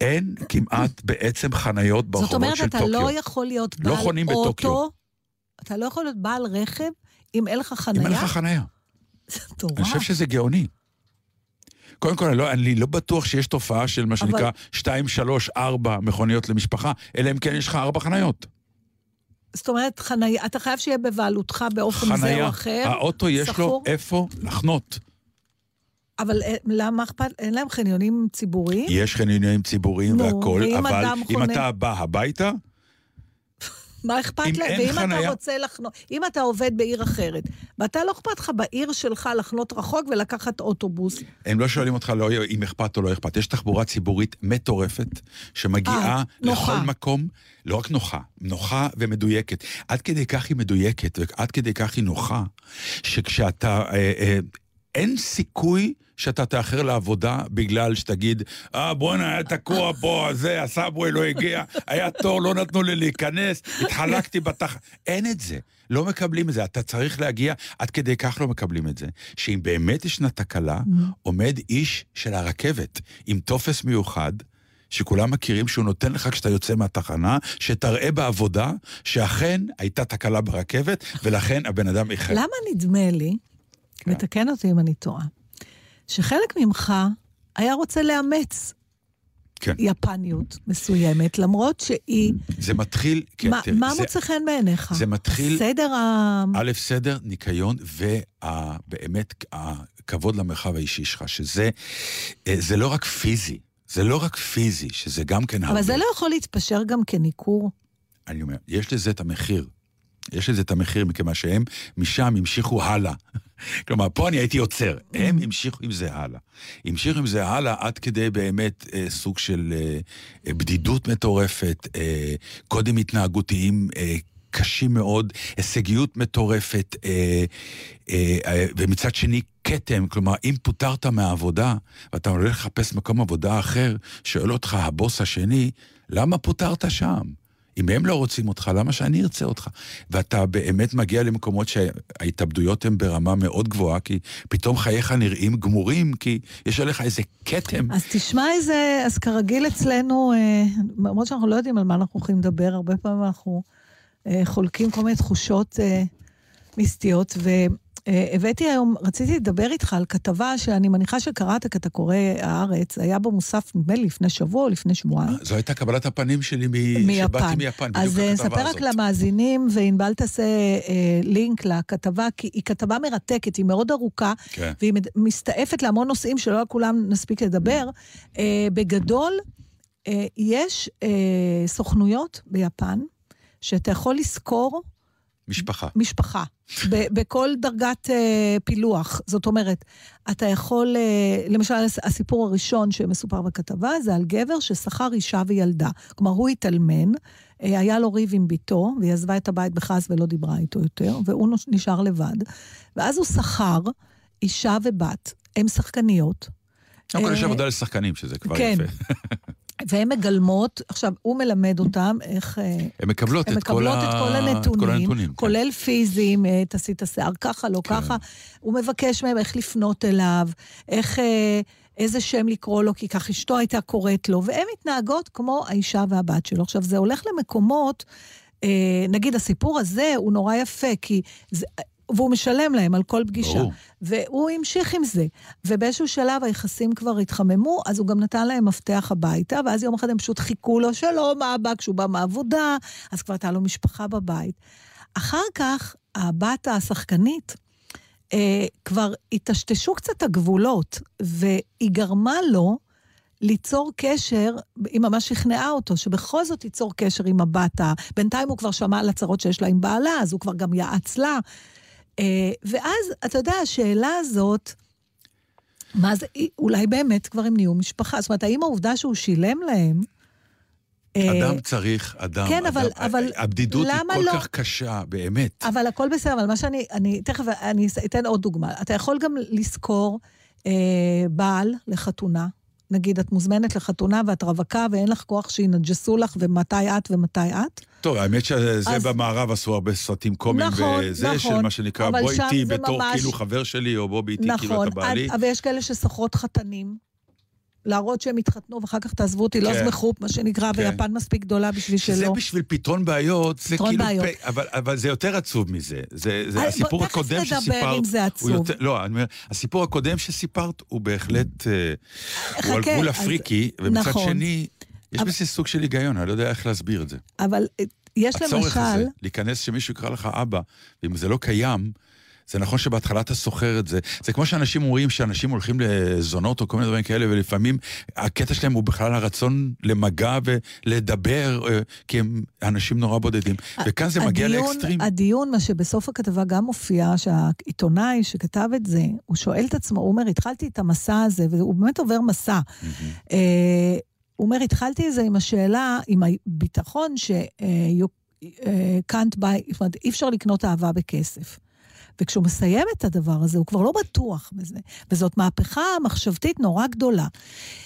אין כמעט בעצם חניות זאת ברחובות אומרת, של אתה טוקיו. לא יכול להיות לא בעל בטוקיו. אוטו, אתה לא יכול להיות בעל רכב אם אין לך חנייה? אם אין לך חניה. זה מטורף. אני חושב שזה גאוני. קודם כל, אני לא, אני לא בטוח שיש תופעה של מה אבל- שנקרא 2, 3, 4 מכוניות למשפחה, אלא אם כן יש לך 4 חניות. זאת אומרת, חנייה, אתה חייב שיהיה בבעלותך באופן זה חניה, או אחר. האוטו יש לו סחור. איפה לחנות. אבל אה, למה אכפת? אין להם חניונים ציבוריים? יש חניונים ציבוריים נו, והכול, אבל אם חונה- אתה בא הביתה, מה אכפת להם? ואם חנייה- אתה רוצה לחנות, אם אתה עובד בעיר אחרת, ואתה לא אכפת לך בעיר שלך לחנות רחוק ולקחת אוטובוס, הם לא שואלים אותך לא, אם אכפת או לא אכפת. יש תחבורה ציבורית מטורפת, שמגיעה אה, נוחה. לכל מקום, לא רק נוחה, נוחה ומדויקת. עד כדי כך היא מדויקת, ועד כדי כך היא נוחה, שכשאתה... אה, אה, אין סיכוי שאתה תאחר לעבודה בגלל שתגיד, אה, בואנה, היה תקוע פה, זה, הסאבווי לא הגיע, היה תור, לא נתנו לי להיכנס, התחלקתי בתח... אין את זה. לא מקבלים את זה. אתה צריך להגיע, עד כדי כך לא מקבלים את זה. שאם באמת ישנה תקלה, עומד איש של הרכבת עם טופס מיוחד, שכולם מכירים שהוא נותן לך כשאתה יוצא מהתחנה, שתראה בעבודה שאכן הייתה תקלה ברכבת, ולכן הבן אדם איחר. למה נדמה לי, כן. ותקן אותי אם אני טועה, שחלק ממך היה רוצה לאמץ כן. יפניות מסוימת, למרות שהיא... זה מתחיל... כן, מה, תראי, מה זה- מוצא חן בעיניך? זה מתחיל- סדר ה... א', סדר, ניקיון, ובאמת הכבוד למרחב האישי שלך, שזה אה, זה לא רק פיזי, זה לא רק פיזי, שזה גם כן הרבה. אבל זה לא יכול להתפשר גם כניכור. אני אומר, יש לזה את המחיר. יש לזה את המחיר, מכיוון שהם משם המשיכו הלאה. כלומר, פה אני הייתי עוצר, הם המשיכו עם זה הלאה. המשיכו עם זה הלאה עד כדי באמת אה, סוג של אה, אה, בדידות מטורפת, אה, קודים התנהגותיים אה, קשים מאוד, הישגיות מטורפת, אה, אה, אה, ומצד שני כתם, כלומר, אם פוטרת מהעבודה ואתה הולך לחפש מקום עבודה אחר, שואל אותך הבוס השני, למה פוטרת שם? אם הם לא רוצים אותך, למה שאני ארצה אותך? ואתה באמת מגיע למקומות שההתאבדויות הן ברמה מאוד גבוהה, כי פתאום חייך נראים גמורים, כי יש עליך איזה כתם. אז תשמע איזה, אז כרגיל אצלנו, אה, למרות שאנחנו לא יודעים על מה אנחנו הולכים לדבר, הרבה פעמים אנחנו אה, חולקים כל מיני תחושות אה, מיסטיות, והבאתי היום, רציתי לדבר איתך על כתבה שאני מניחה שקראת, כי אתה קורא הארץ, היה במוסף, נדמה לי, לפני שבוע או לפני שבועיים. זו הייתה קבלת הפנים שלי מ... מיפן. שבאתי מיפן, בדיוק אז אה, הכתבה נספר רק הזאת. למאזינים, וענבל תעשה אה, לינק לכתבה, כי היא כתבה מרתקת, היא מאוד ארוכה, כן. והיא מסתעפת להמון נושאים שלא על כולם נספיק לדבר. אה, בגדול, אה, יש אה, סוכנויות ביפן, שאתה יכול לשכור משפחה. משפחה, ב- בכל דרגת אה, פילוח. זאת אומרת, אתה יכול, אה, למשל, הס- הסיפור הראשון שמסופר בכתבה, זה על גבר ששכר אישה וילדה. כלומר, הוא התאלמן, אה, היה לו ריב עם ביתו, והיא עזבה את הבית בכעס ולא דיברה איתו יותר, והוא נשאר לבד. ואז הוא שכר אישה ובת, הן שחקניות. קודם כל יש עבודה לשחקנים, שזה כבר כן. יפה. והן מגלמות, עכשיו, הוא מלמד אותם איך... אה, הן מקבלות את כל מקבלות ה- את כל את הנתונים, כל הנתונים, כן. כולל פיזיים, אה, תעשי את השיער ככה, לא כן. ככה. הוא מבקש מהם איך לפנות אליו, איך, אה, איזה שם לקרוא לו, כי כך אשתו הייתה קוראת לו, והן מתנהגות כמו האישה והבת שלו. עכשיו, זה הולך למקומות, נגיד, הסיפור הזה הוא נורא יפה, כי זה... והוא משלם להם על כל פגישה. ברור. והוא המשיך עם זה. ובאיזשהו שלב היחסים כבר התחממו, אז הוא גם נתן להם מפתח הביתה, ואז יום אחד הם פשוט חיכו לו, שלום אבא, כשהוא בא מהעבודה, אז כבר הייתה לו משפחה בבית. אחר כך, הבת השחקנית, אה, כבר היטשטשו קצת הגבולות, והיא גרמה לו ליצור קשר, היא ממש שכנעה אותו, שבכל זאת ייצור קשר עם הבת ה... בינתיים הוא כבר שמע על הצרות שיש לה עם בעלה, אז הוא כבר גם יעץ לה. אה, ואז, אתה יודע, השאלה הזאת, מה זה, אולי באמת כבר הם נהיו משפחה. זאת אומרת, האם העובדה שהוא שילם להם... אה, אדם צריך, אדם, כן, אבל- אדם, אבל הבדידות היא כל לא? כך קשה, באמת. אבל הכל בסדר, אבל מה שאני, אני, תכף, אני אתן עוד דוגמה. אתה יכול גם לשכור אה, בעל לחתונה. נגיד, את מוזמנת לחתונה ואת רווקה ואין לך כוח שינג'סו לך ומתי את ומתי את. טוב, האמת שזה אז- במערב עשו הרבה סרטים קומיים, נכון, וזה של נכון, מה שנקרא, בוא איתי זה בתור ממש- כאילו חבר שלי, או בוא איתי כאילו נכון, אתה בעלי. אבל יש כאלה ששוכרות חתנים. להראות שהם התחתנו ואחר כך תעזבו אותי, לא כן. זמחו, מה שנקרא, כן. ויפן מספיק גדולה בשביל שלא. בשביל פתרון בעיות, זה פתרון כאילו... בעיות. פ... אבל, אבל זה יותר עצוב מזה. זה, זה אז הסיפור בוא, תכף הקודם נדבר שסיפרת... אם זה עצוב. יותר, לא, אני אומר, הסיפור הקודם שסיפרת הוא בהחלט... אה, הוא על חכה, גבול הפריקי, ומצד נכון. שני, יש אבל- בזה סוג של היגיון, אני לא יודע איך להסביר את זה. אבל אה, יש הצורך למשל... הזה, להיכנס שמישהו יקרא לך אבא, ואם זה לא קיים, זה נכון שבהתחלה אתה שוכר את זה. זה כמו שאנשים אומרים שאנשים הולכים לזונות או כל מיני דברים כאלה, ולפעמים הקטע שלהם הוא בכלל הרצון למגע ולדבר, אה, כי הם אנשים נורא בודדים. וכאן זה מגיע הדיון- לאקסטרים. הדיון, מה שבסוף הכתבה גם מופיע, שהעיתונאי שכתב את זה, הוא שואל את עצמו, הוא אומר, התחלתי את המסע הזה, והוא באמת עובר מסע. אה, הוא אומר, התחלתי את זה עם השאלה, עם הביטחון ש... אה, can't buy, זאת אומרת, אי אפשר לקנות אהבה בכסף. וכשהוא מסיים את הדבר הזה, הוא כבר לא בטוח בזה. וזאת מהפכה מחשבתית נורא גדולה.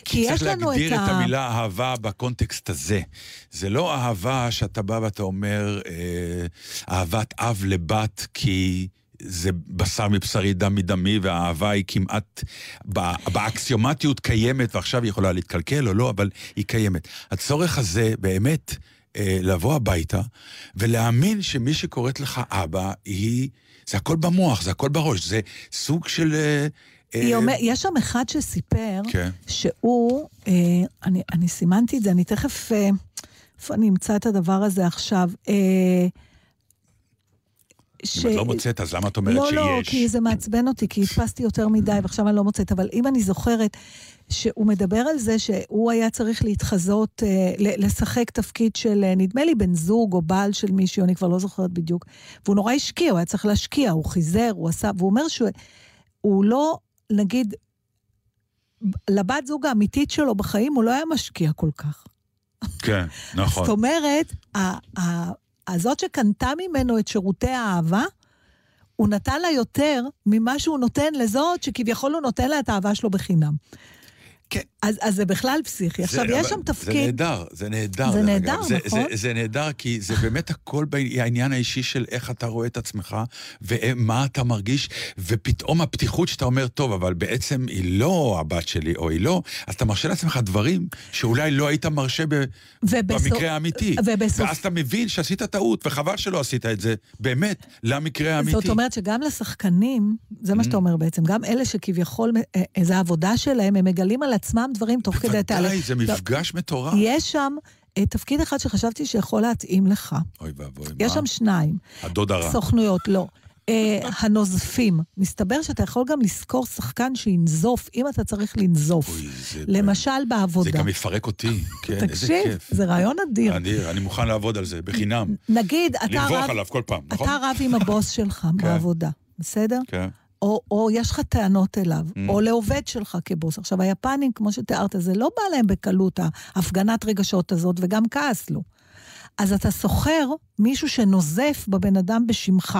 כי יש צריך לנו את להגדיר את ה... המילה אהבה בקונטקסט הזה. זה לא אהבה שאתה בא ואתה אומר, אה, אהבת אב לבת, כי... זה בשר מבשרי, דם מדמי, והאהבה היא כמעט בא- באקסיומטיות קיימת, ועכשיו היא יכולה להתקלקל או לא, אבל היא קיימת. הצורך הזה באמת אה, לבוא הביתה ולהאמין שמי שקוראת לך אבא היא... זה הכל במוח, זה הכל בראש, זה סוג של... אה, היא אומר, יש שם אחד שסיפר, כן. שהוא, אה, אני, אני סימנתי את זה, אני תכף, אה, איפה אני אמצא את הדבר הזה עכשיו? אה, ש... אם את לא מוצאת, אז למה את אומרת לא, שיש? לא, כי זה מעצבן אותי, כי הדפסתי יותר מדי ועכשיו אני לא מוצאת, אבל אם אני זוכרת שהוא מדבר על זה שהוא היה צריך להתחזות, אה, לשחק תפקיד של, אה, נדמה לי, בן זוג או בעל של מישהו, אני כבר לא זוכרת בדיוק, והוא נורא השקיע, הוא היה צריך להשקיע, הוא חיזר, הוא עשה, והוא אומר שהוא לא, נגיד, לבת זוג האמיתית שלו בחיים הוא לא היה משקיע כל כך. כן, נכון. זאת אומרת, הזאת שקנתה ממנו את שירותי האהבה, הוא נתן לה יותר ממה שהוא נותן לזאת שכביכול הוא נותן לה את האהבה שלו בחינם. כן. אז, אז זה בכלל פסיכי. עכשיו, זה- יש אבל שם זה תפקיד... נהדר, זה נהדר. זה נהדר. זה, נכון? זה, זה נהדר, כי זה באמת הכל בעניין האישי של איך אתה רואה את עצמך, ומה אתה מרגיש, ופתאום הפתיחות שאתה אומר, טוב, אבל בעצם היא לא הבת שלי, או היא לא, אז אתה מרשה לעצמך דברים שאולי לא היית מרשה ב, ובסוף- במקרה האמיתי. ובסוף- ואז אתה מבין שעשית טעות, וחבל שלא עשית את זה, באמת, למקרה האמיתי. זאת אומרת שגם לשחקנים, זה מה שאתה אומר בעצם, גם אלה שכביכול, אה, אה, זה העבודה שלהם, הם מגלים על עצמם דברים תוך כדי תהליך. בוודאי, זה מפגש מטורף. יש שם אה, תפקיד אחד שחשבתי שיכול להתאים לך. אוי ואבוי, מה? יש שם שניים. הדוד הרע. סוכנויות, לא. אה, הנוזפים. מסתבר שאתה יכול גם לשכור שחקן שינזוף, אם אתה צריך לנזוף. אוי, זה- למשל בעבודה. זה גם יפרק אותי, כן, איזה תקשיב, כיף. זה רעיון אדיר. אני, אני מוכן לעבוד על זה, בחינם. נגיד, אתה לנבוך רב, עליו כל פעם, נכון? אתה רב עם הבוס שלך בעבודה, בסדר? כן. או, או יש לך טענות אליו, Mm. או לעובד שלך כבוס. עכשיו, היפנים, כמו שתיארת, זה לא בא להם בקלות, ההפגנת רגשות הזאת, וגם כעס לא. אז אתה שוכר מישהו שנוזף בבן אדם בשמך.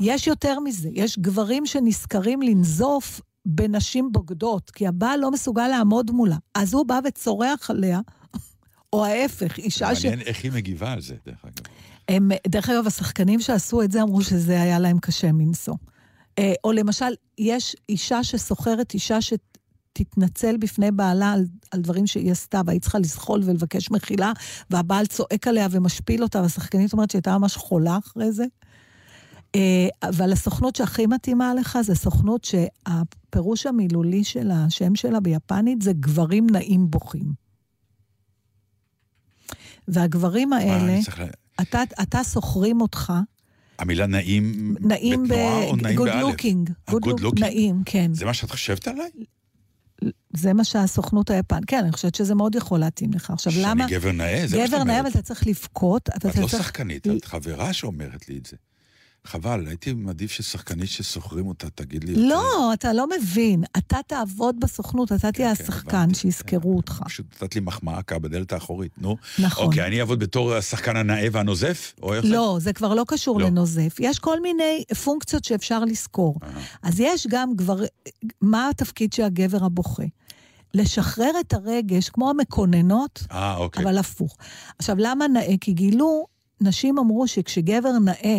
יש יותר מזה, יש גברים שנזכרים לנזוף בנשים בוגדות, כי הבעל לא מסוגל לעמוד מולה. אז הוא בא וצורח עליה, או ההפך, אישה ש... מעניין איך היא מגיבה על זה, דרך אגב. הם, דרך אגב, השחקנים שעשו את זה אמרו שזה היה להם קשה מנשוא. אה, או למשל, יש אישה שסוחרת אישה שתתנצל בפני בעלה על, על דברים שהיא עשתה, והיא צריכה לזחול ולבקש מחילה, והבעל צועק עליה ומשפיל אותה, והשחקנית אומרת שהייתה ממש חולה אחרי זה. אה, אבל הסוכנות שהכי מתאימה לך זה סוכנות שהפירוש המילולי של השם שלה ביפנית זה גברים נעים בוכים. והגברים האלה. אתה, אתה סוחרים אותך, המילה נעים נעים ב... בתנועה או נעים good באלף? looking. אה, good looking? נעים, כן. זה מה שאת חושבת עליי? זה מה שהסוכנות היפן, כן, אני חושבת שזה מאוד יכול להתאים לך. עכשיו, שאני למה? גבר נאה? זה מה שאת גבר נאה, אבל אומרת. אתה צריך לבכות. את לא צריך- שחקנית, את חברה שאומרת לי את זה. חבל, הייתי מעדיף ששחקנית ששוכרים אותה תגיד לי... יותר. לא, אתה לא מבין. אתה תעבוד בסוכנות, אתה תהיה כן, השחקן הבנתי, שיזכרו כן. אותך. פשוט נתת לי מחמאה כאן בדלת האחורית, נו. נכון. אוקיי, אני אעבוד בתור השחקן הנאה והנוזף? או איך זה? לא, זה כבר לא קשור לא. לנוזף. יש כל מיני פונקציות שאפשר לזכור. אז יש גם כבר, מה התפקיד של הגבר הבוכה? לשחרר את הרגש, כמו המקוננות, אה, אוקיי. אבל הפוך. עכשיו, למה נאה? כי גילו, נשים אמרו שכשגבר נאה, אה,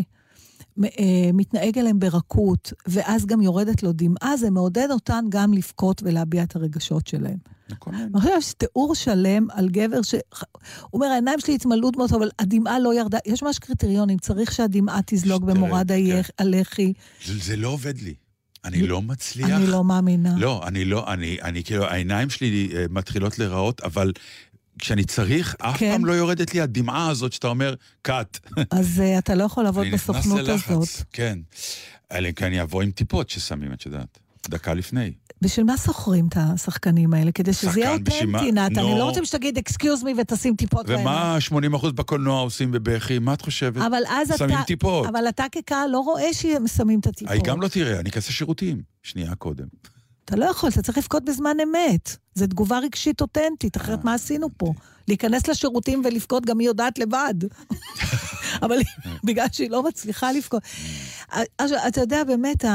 מתנהג אליהם ברכות, ואז גם יורדת לו דמעה, זה מעודד אותן גם לבכות ולהביע את הרגשות שלהם. מקונן. אני חושבת שיש תיאור שלם על גבר ש... הוא אומר, העיניים שלי התמלאו דמעות, אבל הדמעה לא ירדה. יש ממש קריטריונים, צריך שהדמעה תזלוג שתרד, במורד כן. הלחי. זה, זה לא עובד לי. אני לא מצליח. אני לא מאמינה. לא, אני לא, אני, אני כאילו, העיניים שלי אה, מתחילות להיראות, אבל כשאני צריך, אף כן. פעם לא יורדת לי הדמעה הזאת שאתה אומר, cut. אז אה, אתה לא יכול לעבוד בסוכנות ללחץ, הזאת. כן. אלא אם כן אני אבוא עם טיפות ששמים, את יודעת. דקה לפני. בשביל מה שוכרים את השחקנים האלה? כדי שזה יהיה? אותנטי, נתן. אני. לא רוצים שתגיד, excuse me ותשים טיפות. ומה 80% בקולנוע עושים בבכי? מה את חושבת? אבל אז אתה... שמים טיפות. אבל אתה כקהל לא רואה שהם שמים את הטיפות. היא גם לא תראה, אני אכנס לשירותים. שנייה קודם. אתה לא יכול, אתה צריך לבכות בזמן אמת. זו תגובה רגשית אותנטית, אחרת מה עשינו פה? להיכנס לשירותים ולבכות גם היא יודעת לבד. אבל בגלל שהיא לא מצליחה לבכות. אתה יודע, באמת,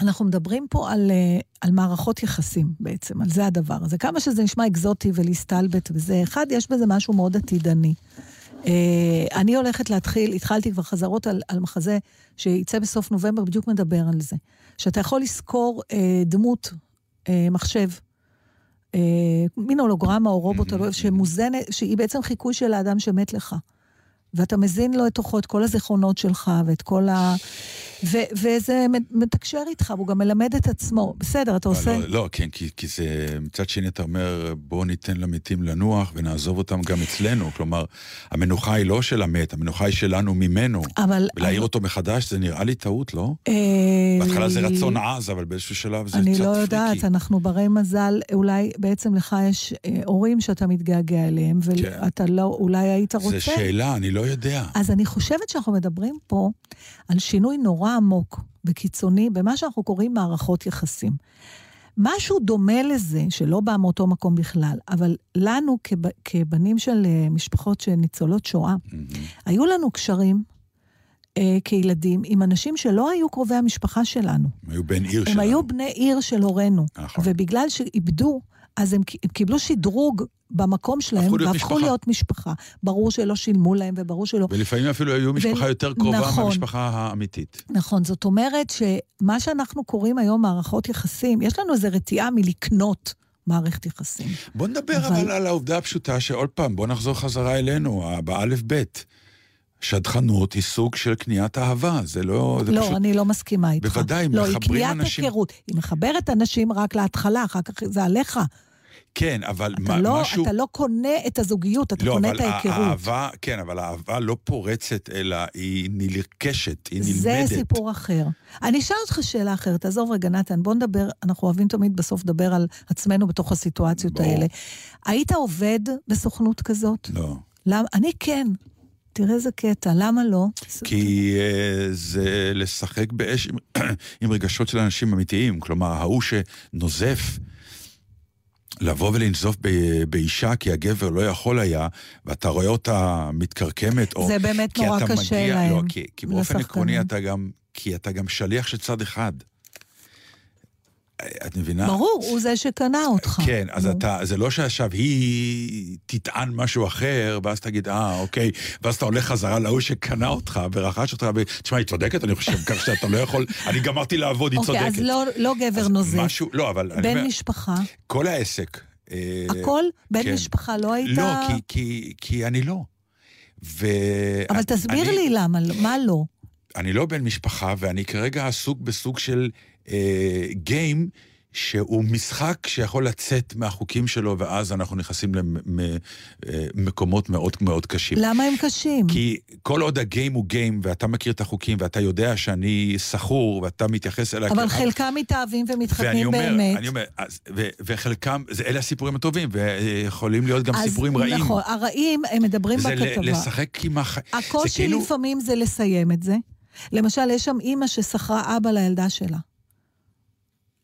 אנחנו מדברים פה על, אה, על מערכות יחסים בעצם, על זה הדבר הזה. כמה שזה נשמע אקזוטי ולהסתלבט וזה, אחד, יש בזה משהו מאוד עתידני. אה, אני הולכת להתחיל, התחלתי כבר חזרות על, על מחזה שיצא בסוף נובמבר, בדיוק מדבר על זה. שאתה יכול לשכור אה, דמות, אה, מחשב, אה, מין הולוגרמה או רובוט, mm-hmm. שמוזנת, שהיא בעצם חיקוי של האדם שמת לך. ואתה מזין לו את תוכו את כל הזיכרונות שלך ואת כל ה... ו- וזה מתקשר איתך, והוא גם מלמד את עצמו. בסדר, אתה עושה... לא, לא, כן, כי, כי זה... מצד שני אתה אומר, בואו ניתן למתים לנוח ונעזוב אותם גם אצלנו. כלומר, המנוחה היא לא של המת, המנוחה היא שלנו ממנו. אבל... ולהעיר אותו מחדש זה נראה לי טעות, לא? אה, בהתחלה זה רצון עז, אבל באיזשהו שלב זה אני קצת לא פריקי. יודעת, אנחנו ברי מזל, אולי בעצם לך יש אה, הורים שאתה מתגעגע אליהם, כן. ואתה לא, אולי היית רוצה... זו שאלה, אני לא יודע. אז אני חושבת שאנחנו מדברים פה על שינוי נורא עמוק וקיצוני במה שאנחנו קוראים מערכות יחסים. משהו דומה לזה, שלא בא מאותו מקום בכלל, אבל לנו כב, כבנים של אה, משפחות של ניצולות שואה, היו לנו קשרים אה, כילדים עם אנשים שלא היו קרובי המשפחה שלנו. הם היו בן עיר הם שלנו. היו בני עיר של הורינו. נכון. ובגלל שאיבדו, אז הם, הם קיבלו שדרוג במקום שלהם, והפכו. להיות משפחה. ברור שלא שילמו להם, וברור שלא... ולפעמים אפילו היו משפחה יותר קרובה נכון. מהמשפחה האמיתית. נכון, זאת אומרת שמה שאנחנו קוראים היום מערכות יחסים, יש לנו איזו רתיעה מלקנות מערכת יחסים. בוא נדבר אבל- אבל על העובדה הפשוטה שעוד פעם, בוא נחזור חזרה אלינו, ה- באלף בית. שדכנות היא סוג של קניית אהבה, זה לא... זה לא, פשוט... אני לא מסכימה איתך. בוודאי, לא, היא מחברים קניית אנשים- היכרות. היא מחברת אנשים רק להתחלה, אחר כך זה עליך. כן, אבל אתה, מה, לא, משהו... אתה לא קונה את הזוגיות, אתה לא, קונה אבל את ההיכרות. האהבה, כן, אבל האהבה לא פורצת, אלא היא נלקשת, היא נלמדת. זה סיפור אחר. אני אשאל אותך שאלה אחרת, תעזוב רגע, נתן, בוא נדבר, אנחנו אוהבים תמיד בסוף לדבר על עצמנו בתוך הסיטואציות ברור. האלה. היית עובד בסוכנות כזאת? לא. למה? אני כן. תראה איזה קטע, למה לא? כי אה, זה לשחק באש עם, רגשות של אנשים אמיתיים. כלומר, ההוא שנוזף, לבוא ולנזוף ב- באישה כי הגבר לא יכול היה, ואתה רואה אותה מתקרקמת, או זה באמת נורא קשה מגיע, להם, לא, כי, כי באופן לשחקנים. עקרוני אתה גם, כי אתה גם שליח של צד אחד. את מבינה? ברור, הוא זה שקנה אותך. כן, אז. אתה, זה לא שעכשיו היא תטען משהו אחר, ואז תגיד, אה, אוקיי, ואז אתה הולך חזרה להוא שקנה אותך ורכש אותך, ותשמע, היא צודקת, אני חושב, כך שאתה לא יכול, אני גמרתי לעבוד, היא צודקת. אוקיי, אז לא, לא גבר אז נוזף. משהו, לא, אבל בן אומר, משפחה. כל העסק... אה, הכל? בן כן. משפחה לא היית... לא, כי, כי, כי אני לא. ו... אבל תסביר אני, לי למה, מה לא? אני לא בן משפחה, ואני כרגע עסוק בסוג של גיים, שהוא משחק שיכול לצאת מהחוקים שלו, ואז אנחנו נכנסים למקומות מאוד מאוד קשים. למה הם קשים? כי כל עוד הגיים הוא גיים, ואתה מכיר את החוקים, ואתה יודע שאני סחור, ואתה מתייחס אליי... אבל חלקם מתאהבים ואני ומתחתנים אומר, באמת. אני אומר, אז, ו, וחלקם, זה, אלה הסיפורים הטובים, ויכולים להיות גם סיפורים רעים. נכון, הרעים, הם מדברים זה בכתבה. לשחק עם הח... זה הקושי כאילו... לפעמים זה לסיים את זה. למשל, יש שם אימא ששכרה אבא לילדה שלה.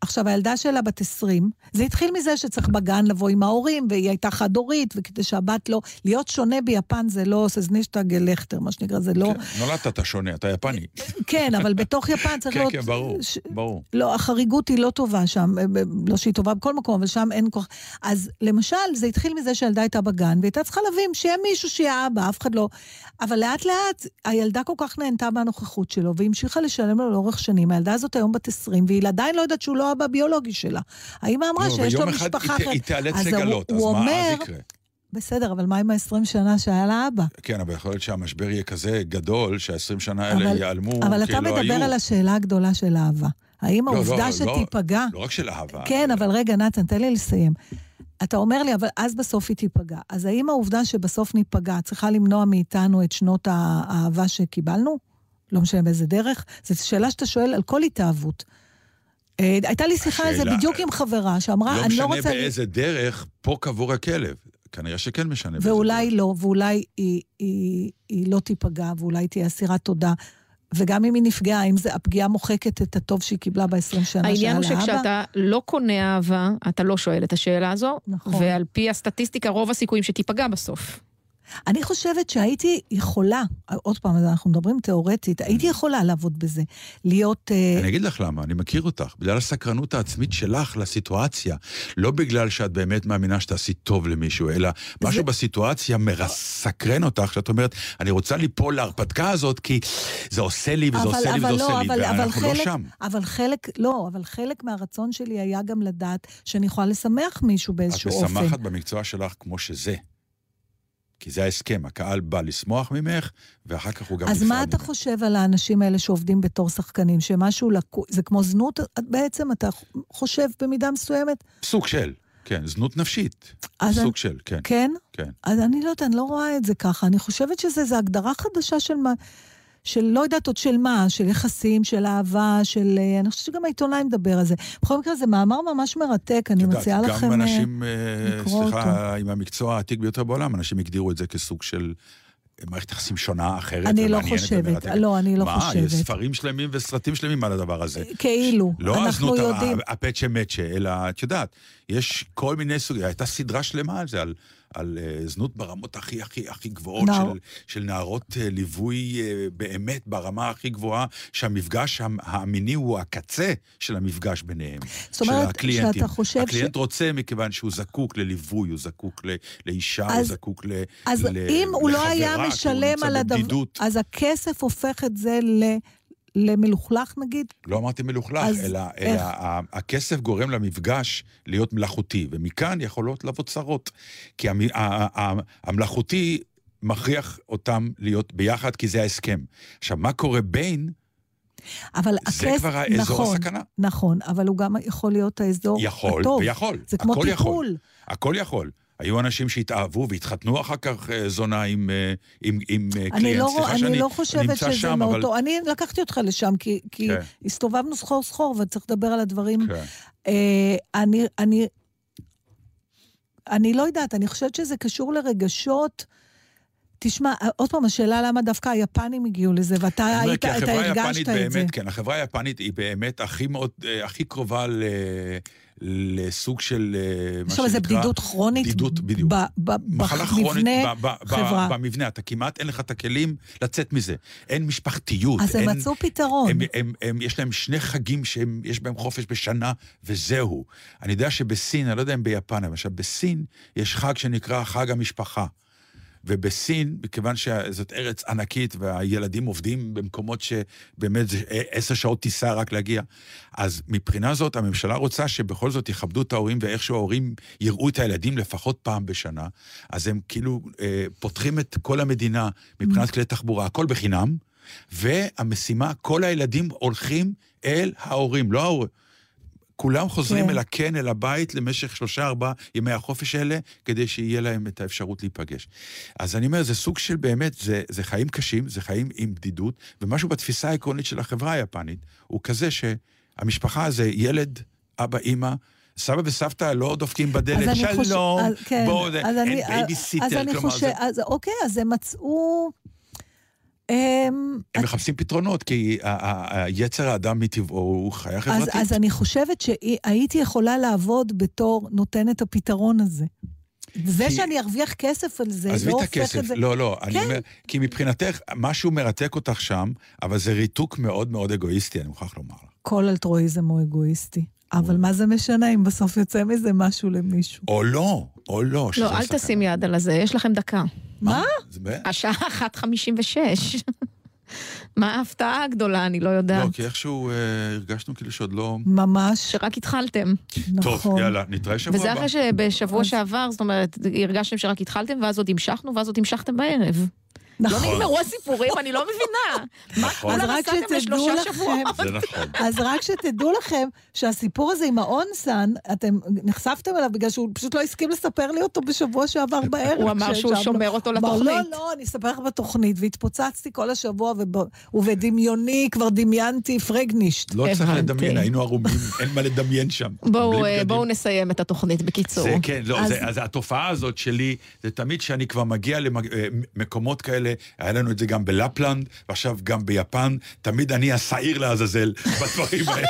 עכשיו, הילדה שלה בת 20, זה התחיל מזה שצריך בגן לבוא עם ההורים, והיא הייתה חד-הורית, וכדי שהבת לא... להיות שונה ביפן זה לא סזנישטה גלכטר, מה שנקרא, זה לא... כן, נולדת אתה שונה, אתה יפני. כן, אבל בתוך יפן צריך כן, להיות... כן, ברור, ש- ברור. לא, החריגות היא לא טובה שם, אה, אה, לא שהיא טובה בכל מקום, אבל שם אין כוח. אז למשל, זה התחיל מזה שהילדה הייתה בגן, והייתה צריכה להבין שיהיה מישהו שיהיה אבא, אף אחד לא... אבל לאט לאט, הילדה כל כך נהנתה מהנוכחות שלו, והיא המשיכה לשלם לו לאורך שנים. הילדה הזאת היום בת 20, והיא עדיין לא יודעת שהוא לא אבא ביולוגי שלה. האמא אמרה לא, שיש לו משפחה אחרת. היא תיאלץ לגלות, אז מה אז יקרה? בסדר, אבל מה עם ה-20 שנה שהיה לה אבא? כן, אבל יכול להיות שהמשבר יהיה כזה גדול, שה-20 שנה האלה אבל- ייעלמו אבל אתה כלא היו. מדבר על השאלה הגדולה של אהבה. האם לא, לא, העובדה לא, שתיפגע... לא רק של אהבה. כן, אבל רגע, נתן, תן לי לסיים. אתה אומר לי, אבל אז בסוף היא תיפגע. אז האם העובדה שבסוף ניפגע צריכה למנוע מאיתנו את שנות האהבה שקיבלנו? לא משנה באיזה דרך? זו שאלה שאתה שואל על כל התאהבות. אה, הייתה לי שיחה על זה בדיוק עם חברה, שאמרה, לא אני לא משנה רוצה... באיזה דרך, פה קבור הכלב. כנראה שכן משנה באיזה ואולי דרך. לא, ואולי היא, היא, היא לא תיפגע, ואולי תהיה אסירת תודה. וגם אם היא נפגעה, אם זה, הפגיעה מוחקת את הטוב שהיא קיבלה ב-20 שנה שהיה העניין הוא? שכשאתה לא קונה אהבה, אתה לא שואל את השאלה הזו, נכון. ועל פי הסטטיסטיקה, רוב הסיכויים שתיפגע בסוף. אני חושבת שהייתי יכולה, עוד פעם, אנחנו מדברים תיאורטית, הייתי יכולה לעבוד בזה. להיות... אה, אני אגיד לך למה, אני מכיר אותך. בגלל הסקרנות העצמית שלך לסיטואציה. לא בגלל שאת באמת מאמינה שתעשי טוב למישהו, אלא משהו בסיטואציה מסקרן אותך, שאת אומרת, אני רוצה ליפול להרפתקה הזאת, כי זה עושה לי וזה אבל- עושה לי וזה אבל עושה לא, לי, אבל- אבל ואנחנו לא חלק- שם. אבל חלק, לא, אבל חלק מהרצון שלי היה גם לדעת שאני יכולה לשמח מישהו את באיזשהו אופן. משמחת במקצוע שלך כמו שזה. כי זה ההסכם, הקהל בא לשמוח ממך, ואחר כך הוא גם אז נפרד מה אתה ממך. חושב על האנשים האלה שעובדים בתור שחקנים? שמשהו לקוי, זה כמו זנות בעצם? אתה חושב במידה מסוימת? סוג של, כן, זנות נפשית. אז סוג אני- של, כן. כן? כן. אז אני לא יודעת, אני לא רואה את זה ככה. אני חושבת שזה זה הגדרה חדשה של מה... של לא יודעת עוד של מה, של יחסים, של אהבה, של... אה, אני חושבת שגם העיתונאי מדבר על זה. בכל מקרה, זה מאמר ממש מרתק, אני יודעת, מציעה לכם... גם אה, אנשים, אה, לקרוא סליחה, עם המקצוע העתיק ביותר בעולם, אנשים הגדירו את זה כסוג של מערכת יחסים שונה, אחרת אני לא חושבת. לא, אני לא מה, חושבת. יש ספרים שלמים וסרטים שלמים על הדבר הזה. כאילו, לא אנחנו הזנות יודעים... הפצ'ה מצ'ה, אלא, את יודעת, יש כל מיני סוגים, הייתה סדרה שלמה על זה, על, על uh, זנות ברמות הכי הכי הכי גבוהות, נער- של, של נערות uh, ליווי uh, באמת ברמה הכי גבוהה, שהמפגש המ- המיני הוא הקצה של המפגש ביניהם. זאת אומרת, הקליינטים. שאתה חושב ש- הקליינט רוצה מכיוון שהוא זקוק לליווי, הוא זקוק ל, לאישה, הוא אז- זקוק ל, אז ל, אם הוא לא היה לחברה, כי הוא משלם נמצא על הדבר... אז הכסף הופך את זה ל... למלוכלך נגיד? לא אמרתי מלוכלך, אלא? אלא הכסף גורם למפגש להיות מלאכותי, ומכאן יכולות לבוא צרות. כי המ- המלאכותי מכריח אותם להיות ביחד, כי זה ההסכם. עכשיו, מה קורה בין, אבל זה הכסף... כבר האזור נכון, הסכנה. נכון, אבל הוא גם יכול להיות האזור יכול הטוב. ויכול. זה כמו יכול. טיפול. הכל יכול. היו אנשים שהתאהבו והתחתנו אחר כך אה, זונה עם, אה, עם, עם אה, קליינט. לא, סליחה אני שאני לא חושבת שזה שם, מאוד אבל... אני לקחתי אותך לשם, כי, כי כן. הסתובבנו סחור סחור, וצריך לדבר על הדברים. כן. אה, אני, אני, אני לא יודעת, אני חושבת שזה קשור לרגשות. תשמע, עוד פעם, השאלה למה דווקא היפנים הגיעו לזה, ואתה היית, אתה החברה הרגשת היפנית את זה. באמת, כן, החברה היפנית היא באמת הכי מאוד, אה, הכי קרובה ל... לסוג של אה, מה שנקרא... בדידות כרונית בדידות, בדיוק. ב- ב- מחלה כרונית חברה. במבנה, אתה כמעט אין לך את הכלים לצאת מזה. אין משפחתיות. אז הם מצאו פתרון. הם, הם, הם, יש להם שני חגים שיש בהם חופש בשנה, וזהו. אני יודע שבסין, אני לא יודע אם ביפן, עכשיו בסין יש חג שנקרא חג המשפחה. ובסין, מכיוון שזאת ארץ ענקית והילדים עובדים במקומות שבאמת זה עשר שעות טיסה רק להגיע, אז מבחינה זאת הממשלה רוצה שבכל זאת יכבדו את ההורים ואיכשהו ההורים יראו את הילדים לפחות פעם בשנה, אז הם כאילו אה, פותחים את כל המדינה מבחינת כלי תחבורה, הכל בחינם, והמשימה, כל הילדים הולכים אל ההורים, לא ההורים. כולם חוזרים כן. אל הקן, אל הבית, למשך שלושה, ארבעה ימי החופש האלה, כדי שיהיה להם את האפשרות להיפגש. אז אני אומר, זה סוג של באמת, זה, זה חיים קשים, זה חיים עם בדידות, ומשהו בתפיסה העקרונית של החברה היפנית, הוא כזה שהמשפחה זה ילד, אבא, אימא, סבא וסבתא לא דופקים בדלת, שלום, כן, בואו, אין בייביסיטר, אז אני כלומר, חושב, זה... אז אוקיי, אז הם מצאו... אמ, הם מחפשים פתרונות, כי יצר האדם מטבעו הוא חיה חברתית. אז אני חושבת שהייתי יכולה לעבוד בתור נותנת הפתרון הזה. זה כי- שאני ארוויח כסף על זה, עזבי לא את הופך הכסף, את זה... לא, לא, אני כן. אומר, כי מבחינתך, משהו מרתק אותך שם, אבל זה ריתוק מאוד מאוד אגואיסטי, אני מוכרח לומר לך. כל אלטרואיזם הוא אגואיסטי. אבל מה זה משנה אם בסוף יוצא מזה משהו למישהו? או לא, או לא. לא, אל. תשים יד על הזה, יש לכם דקה. מה? השעה 1.56. מה ההפתעה הגדולה, אני לא יודעת. לא, כי איכשהו אה, הרגשנו כאילו שעוד לא... ממש, שרק התחלתם. טוב, נכון. יאללה, נתראה שבוע וזה הבא. אחרי שבשבוע שעבר, זאת אומרת, הרגשתם שרק התחלתם, ואז עוד המשכנו, ואז עוד המשכתם בערב. לא נכון. נגמרו הסיפורים, אני לא מבינה. מה, נכון. אז כולם שתדעו לשלושה לכם, שבועות. זה נכון. אז רק שתדעו לכם שהסיפור הזה עם האונסן, אתם נחשפתם אליו בגלל שהוא פשוט לא הסכים לספר לי אותו בשבוע שעבר בערב. הוא אמר שהוא. שומר אותו אמר, לתוכנית. לא, לא, אני אספר לך בתוכנית, והתפוצצתי כל השבוע, וב... ובדמיוני כבר דמיינתי פרגנישט. לא צריך. לדמיין, היינו ערומים, אין מה לדמיין שם. בואו אה. בואו נסיים את התוכנית בקיצור. זה כן, לא, אז- זה, אז התופעה הזאת שלי, זה תמיד שאני כבר מגיע למקומות כאלה, היה לנו את זה גם בלפלנד, ועכשיו גם ביפן, תמיד אני השעיר לעזאזל בדברים האלה.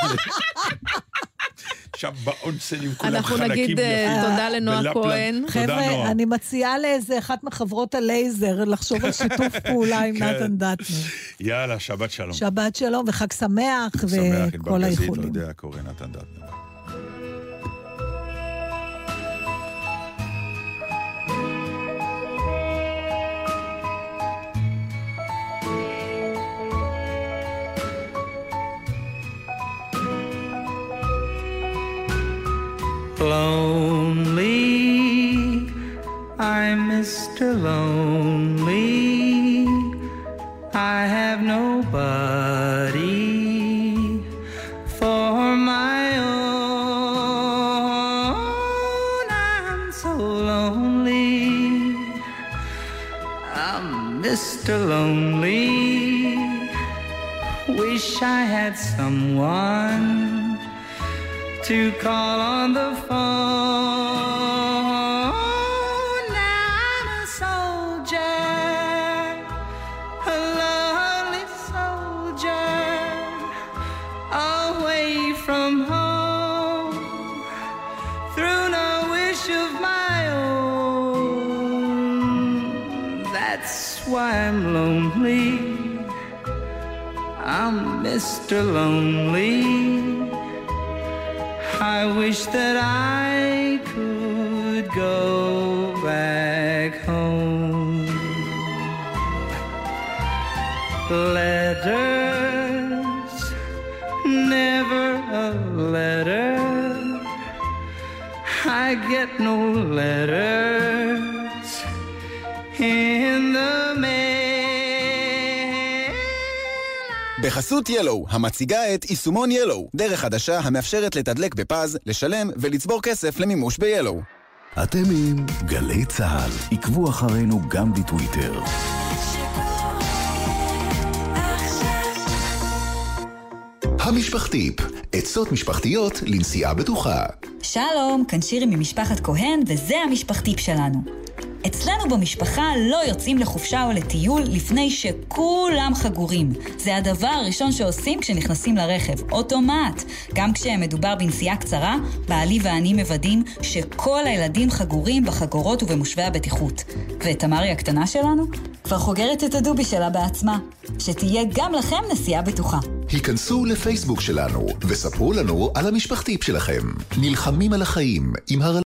שם באונסנים כולם אנחנו חלקים נגיד, אה. תודה לנועה. כהן. חבר'ה. אני מציעה לאיזה אחת מחברות הלייזר לחשוב על שיתוף פעולה עם כן. נתן דטנר. יאללה, שבת שלום. שבת שלום וחג שמח שמח, וכל האיחולים. לא יודע, קורא נתן דטנר. Lonely I'm Mr. Lonely. I have nobody for my own. I'm so lonely. I'm Mr. Lonely. Wish I had someone to call on the phone. Wish that בחסות ילו, המציגה את יישומון ילו, דרך חדשה המאפשרת לתדלק בפז, לשלם ולצבור כסף למימוש ב-ילו. אתם עם גלי צה"ל. עקבו אחרינו גם בטוויטר. המשפחתיפ, עצות משפחתיות לנסיעה בטוחה. שלום, כאן שירי ממשפחת כהן, וזה המשפחתיפ שלנו. אצלנו במשפחה לא יוצאים לחופשה או לטיול לפני שכולם חגורים. זה הדבר הראשון שעושים כשנכנסים לרכב, אוטומט. גם כשמדובר בנסיעה קצרה, בעלי ואני מוודאים שכל הילדים חגורים בחגורות ובמושבי הבטיחות. ותמרי הקטנה שלנו כבר חוגרת את הדובי שלה בעצמה. שתהיה גם לכם נסיעה בטוחה. היכנסו לפייסבוק שלנו וספרו לנו על המשפחתיפ שלכם. נלחמים על החיים עם הר...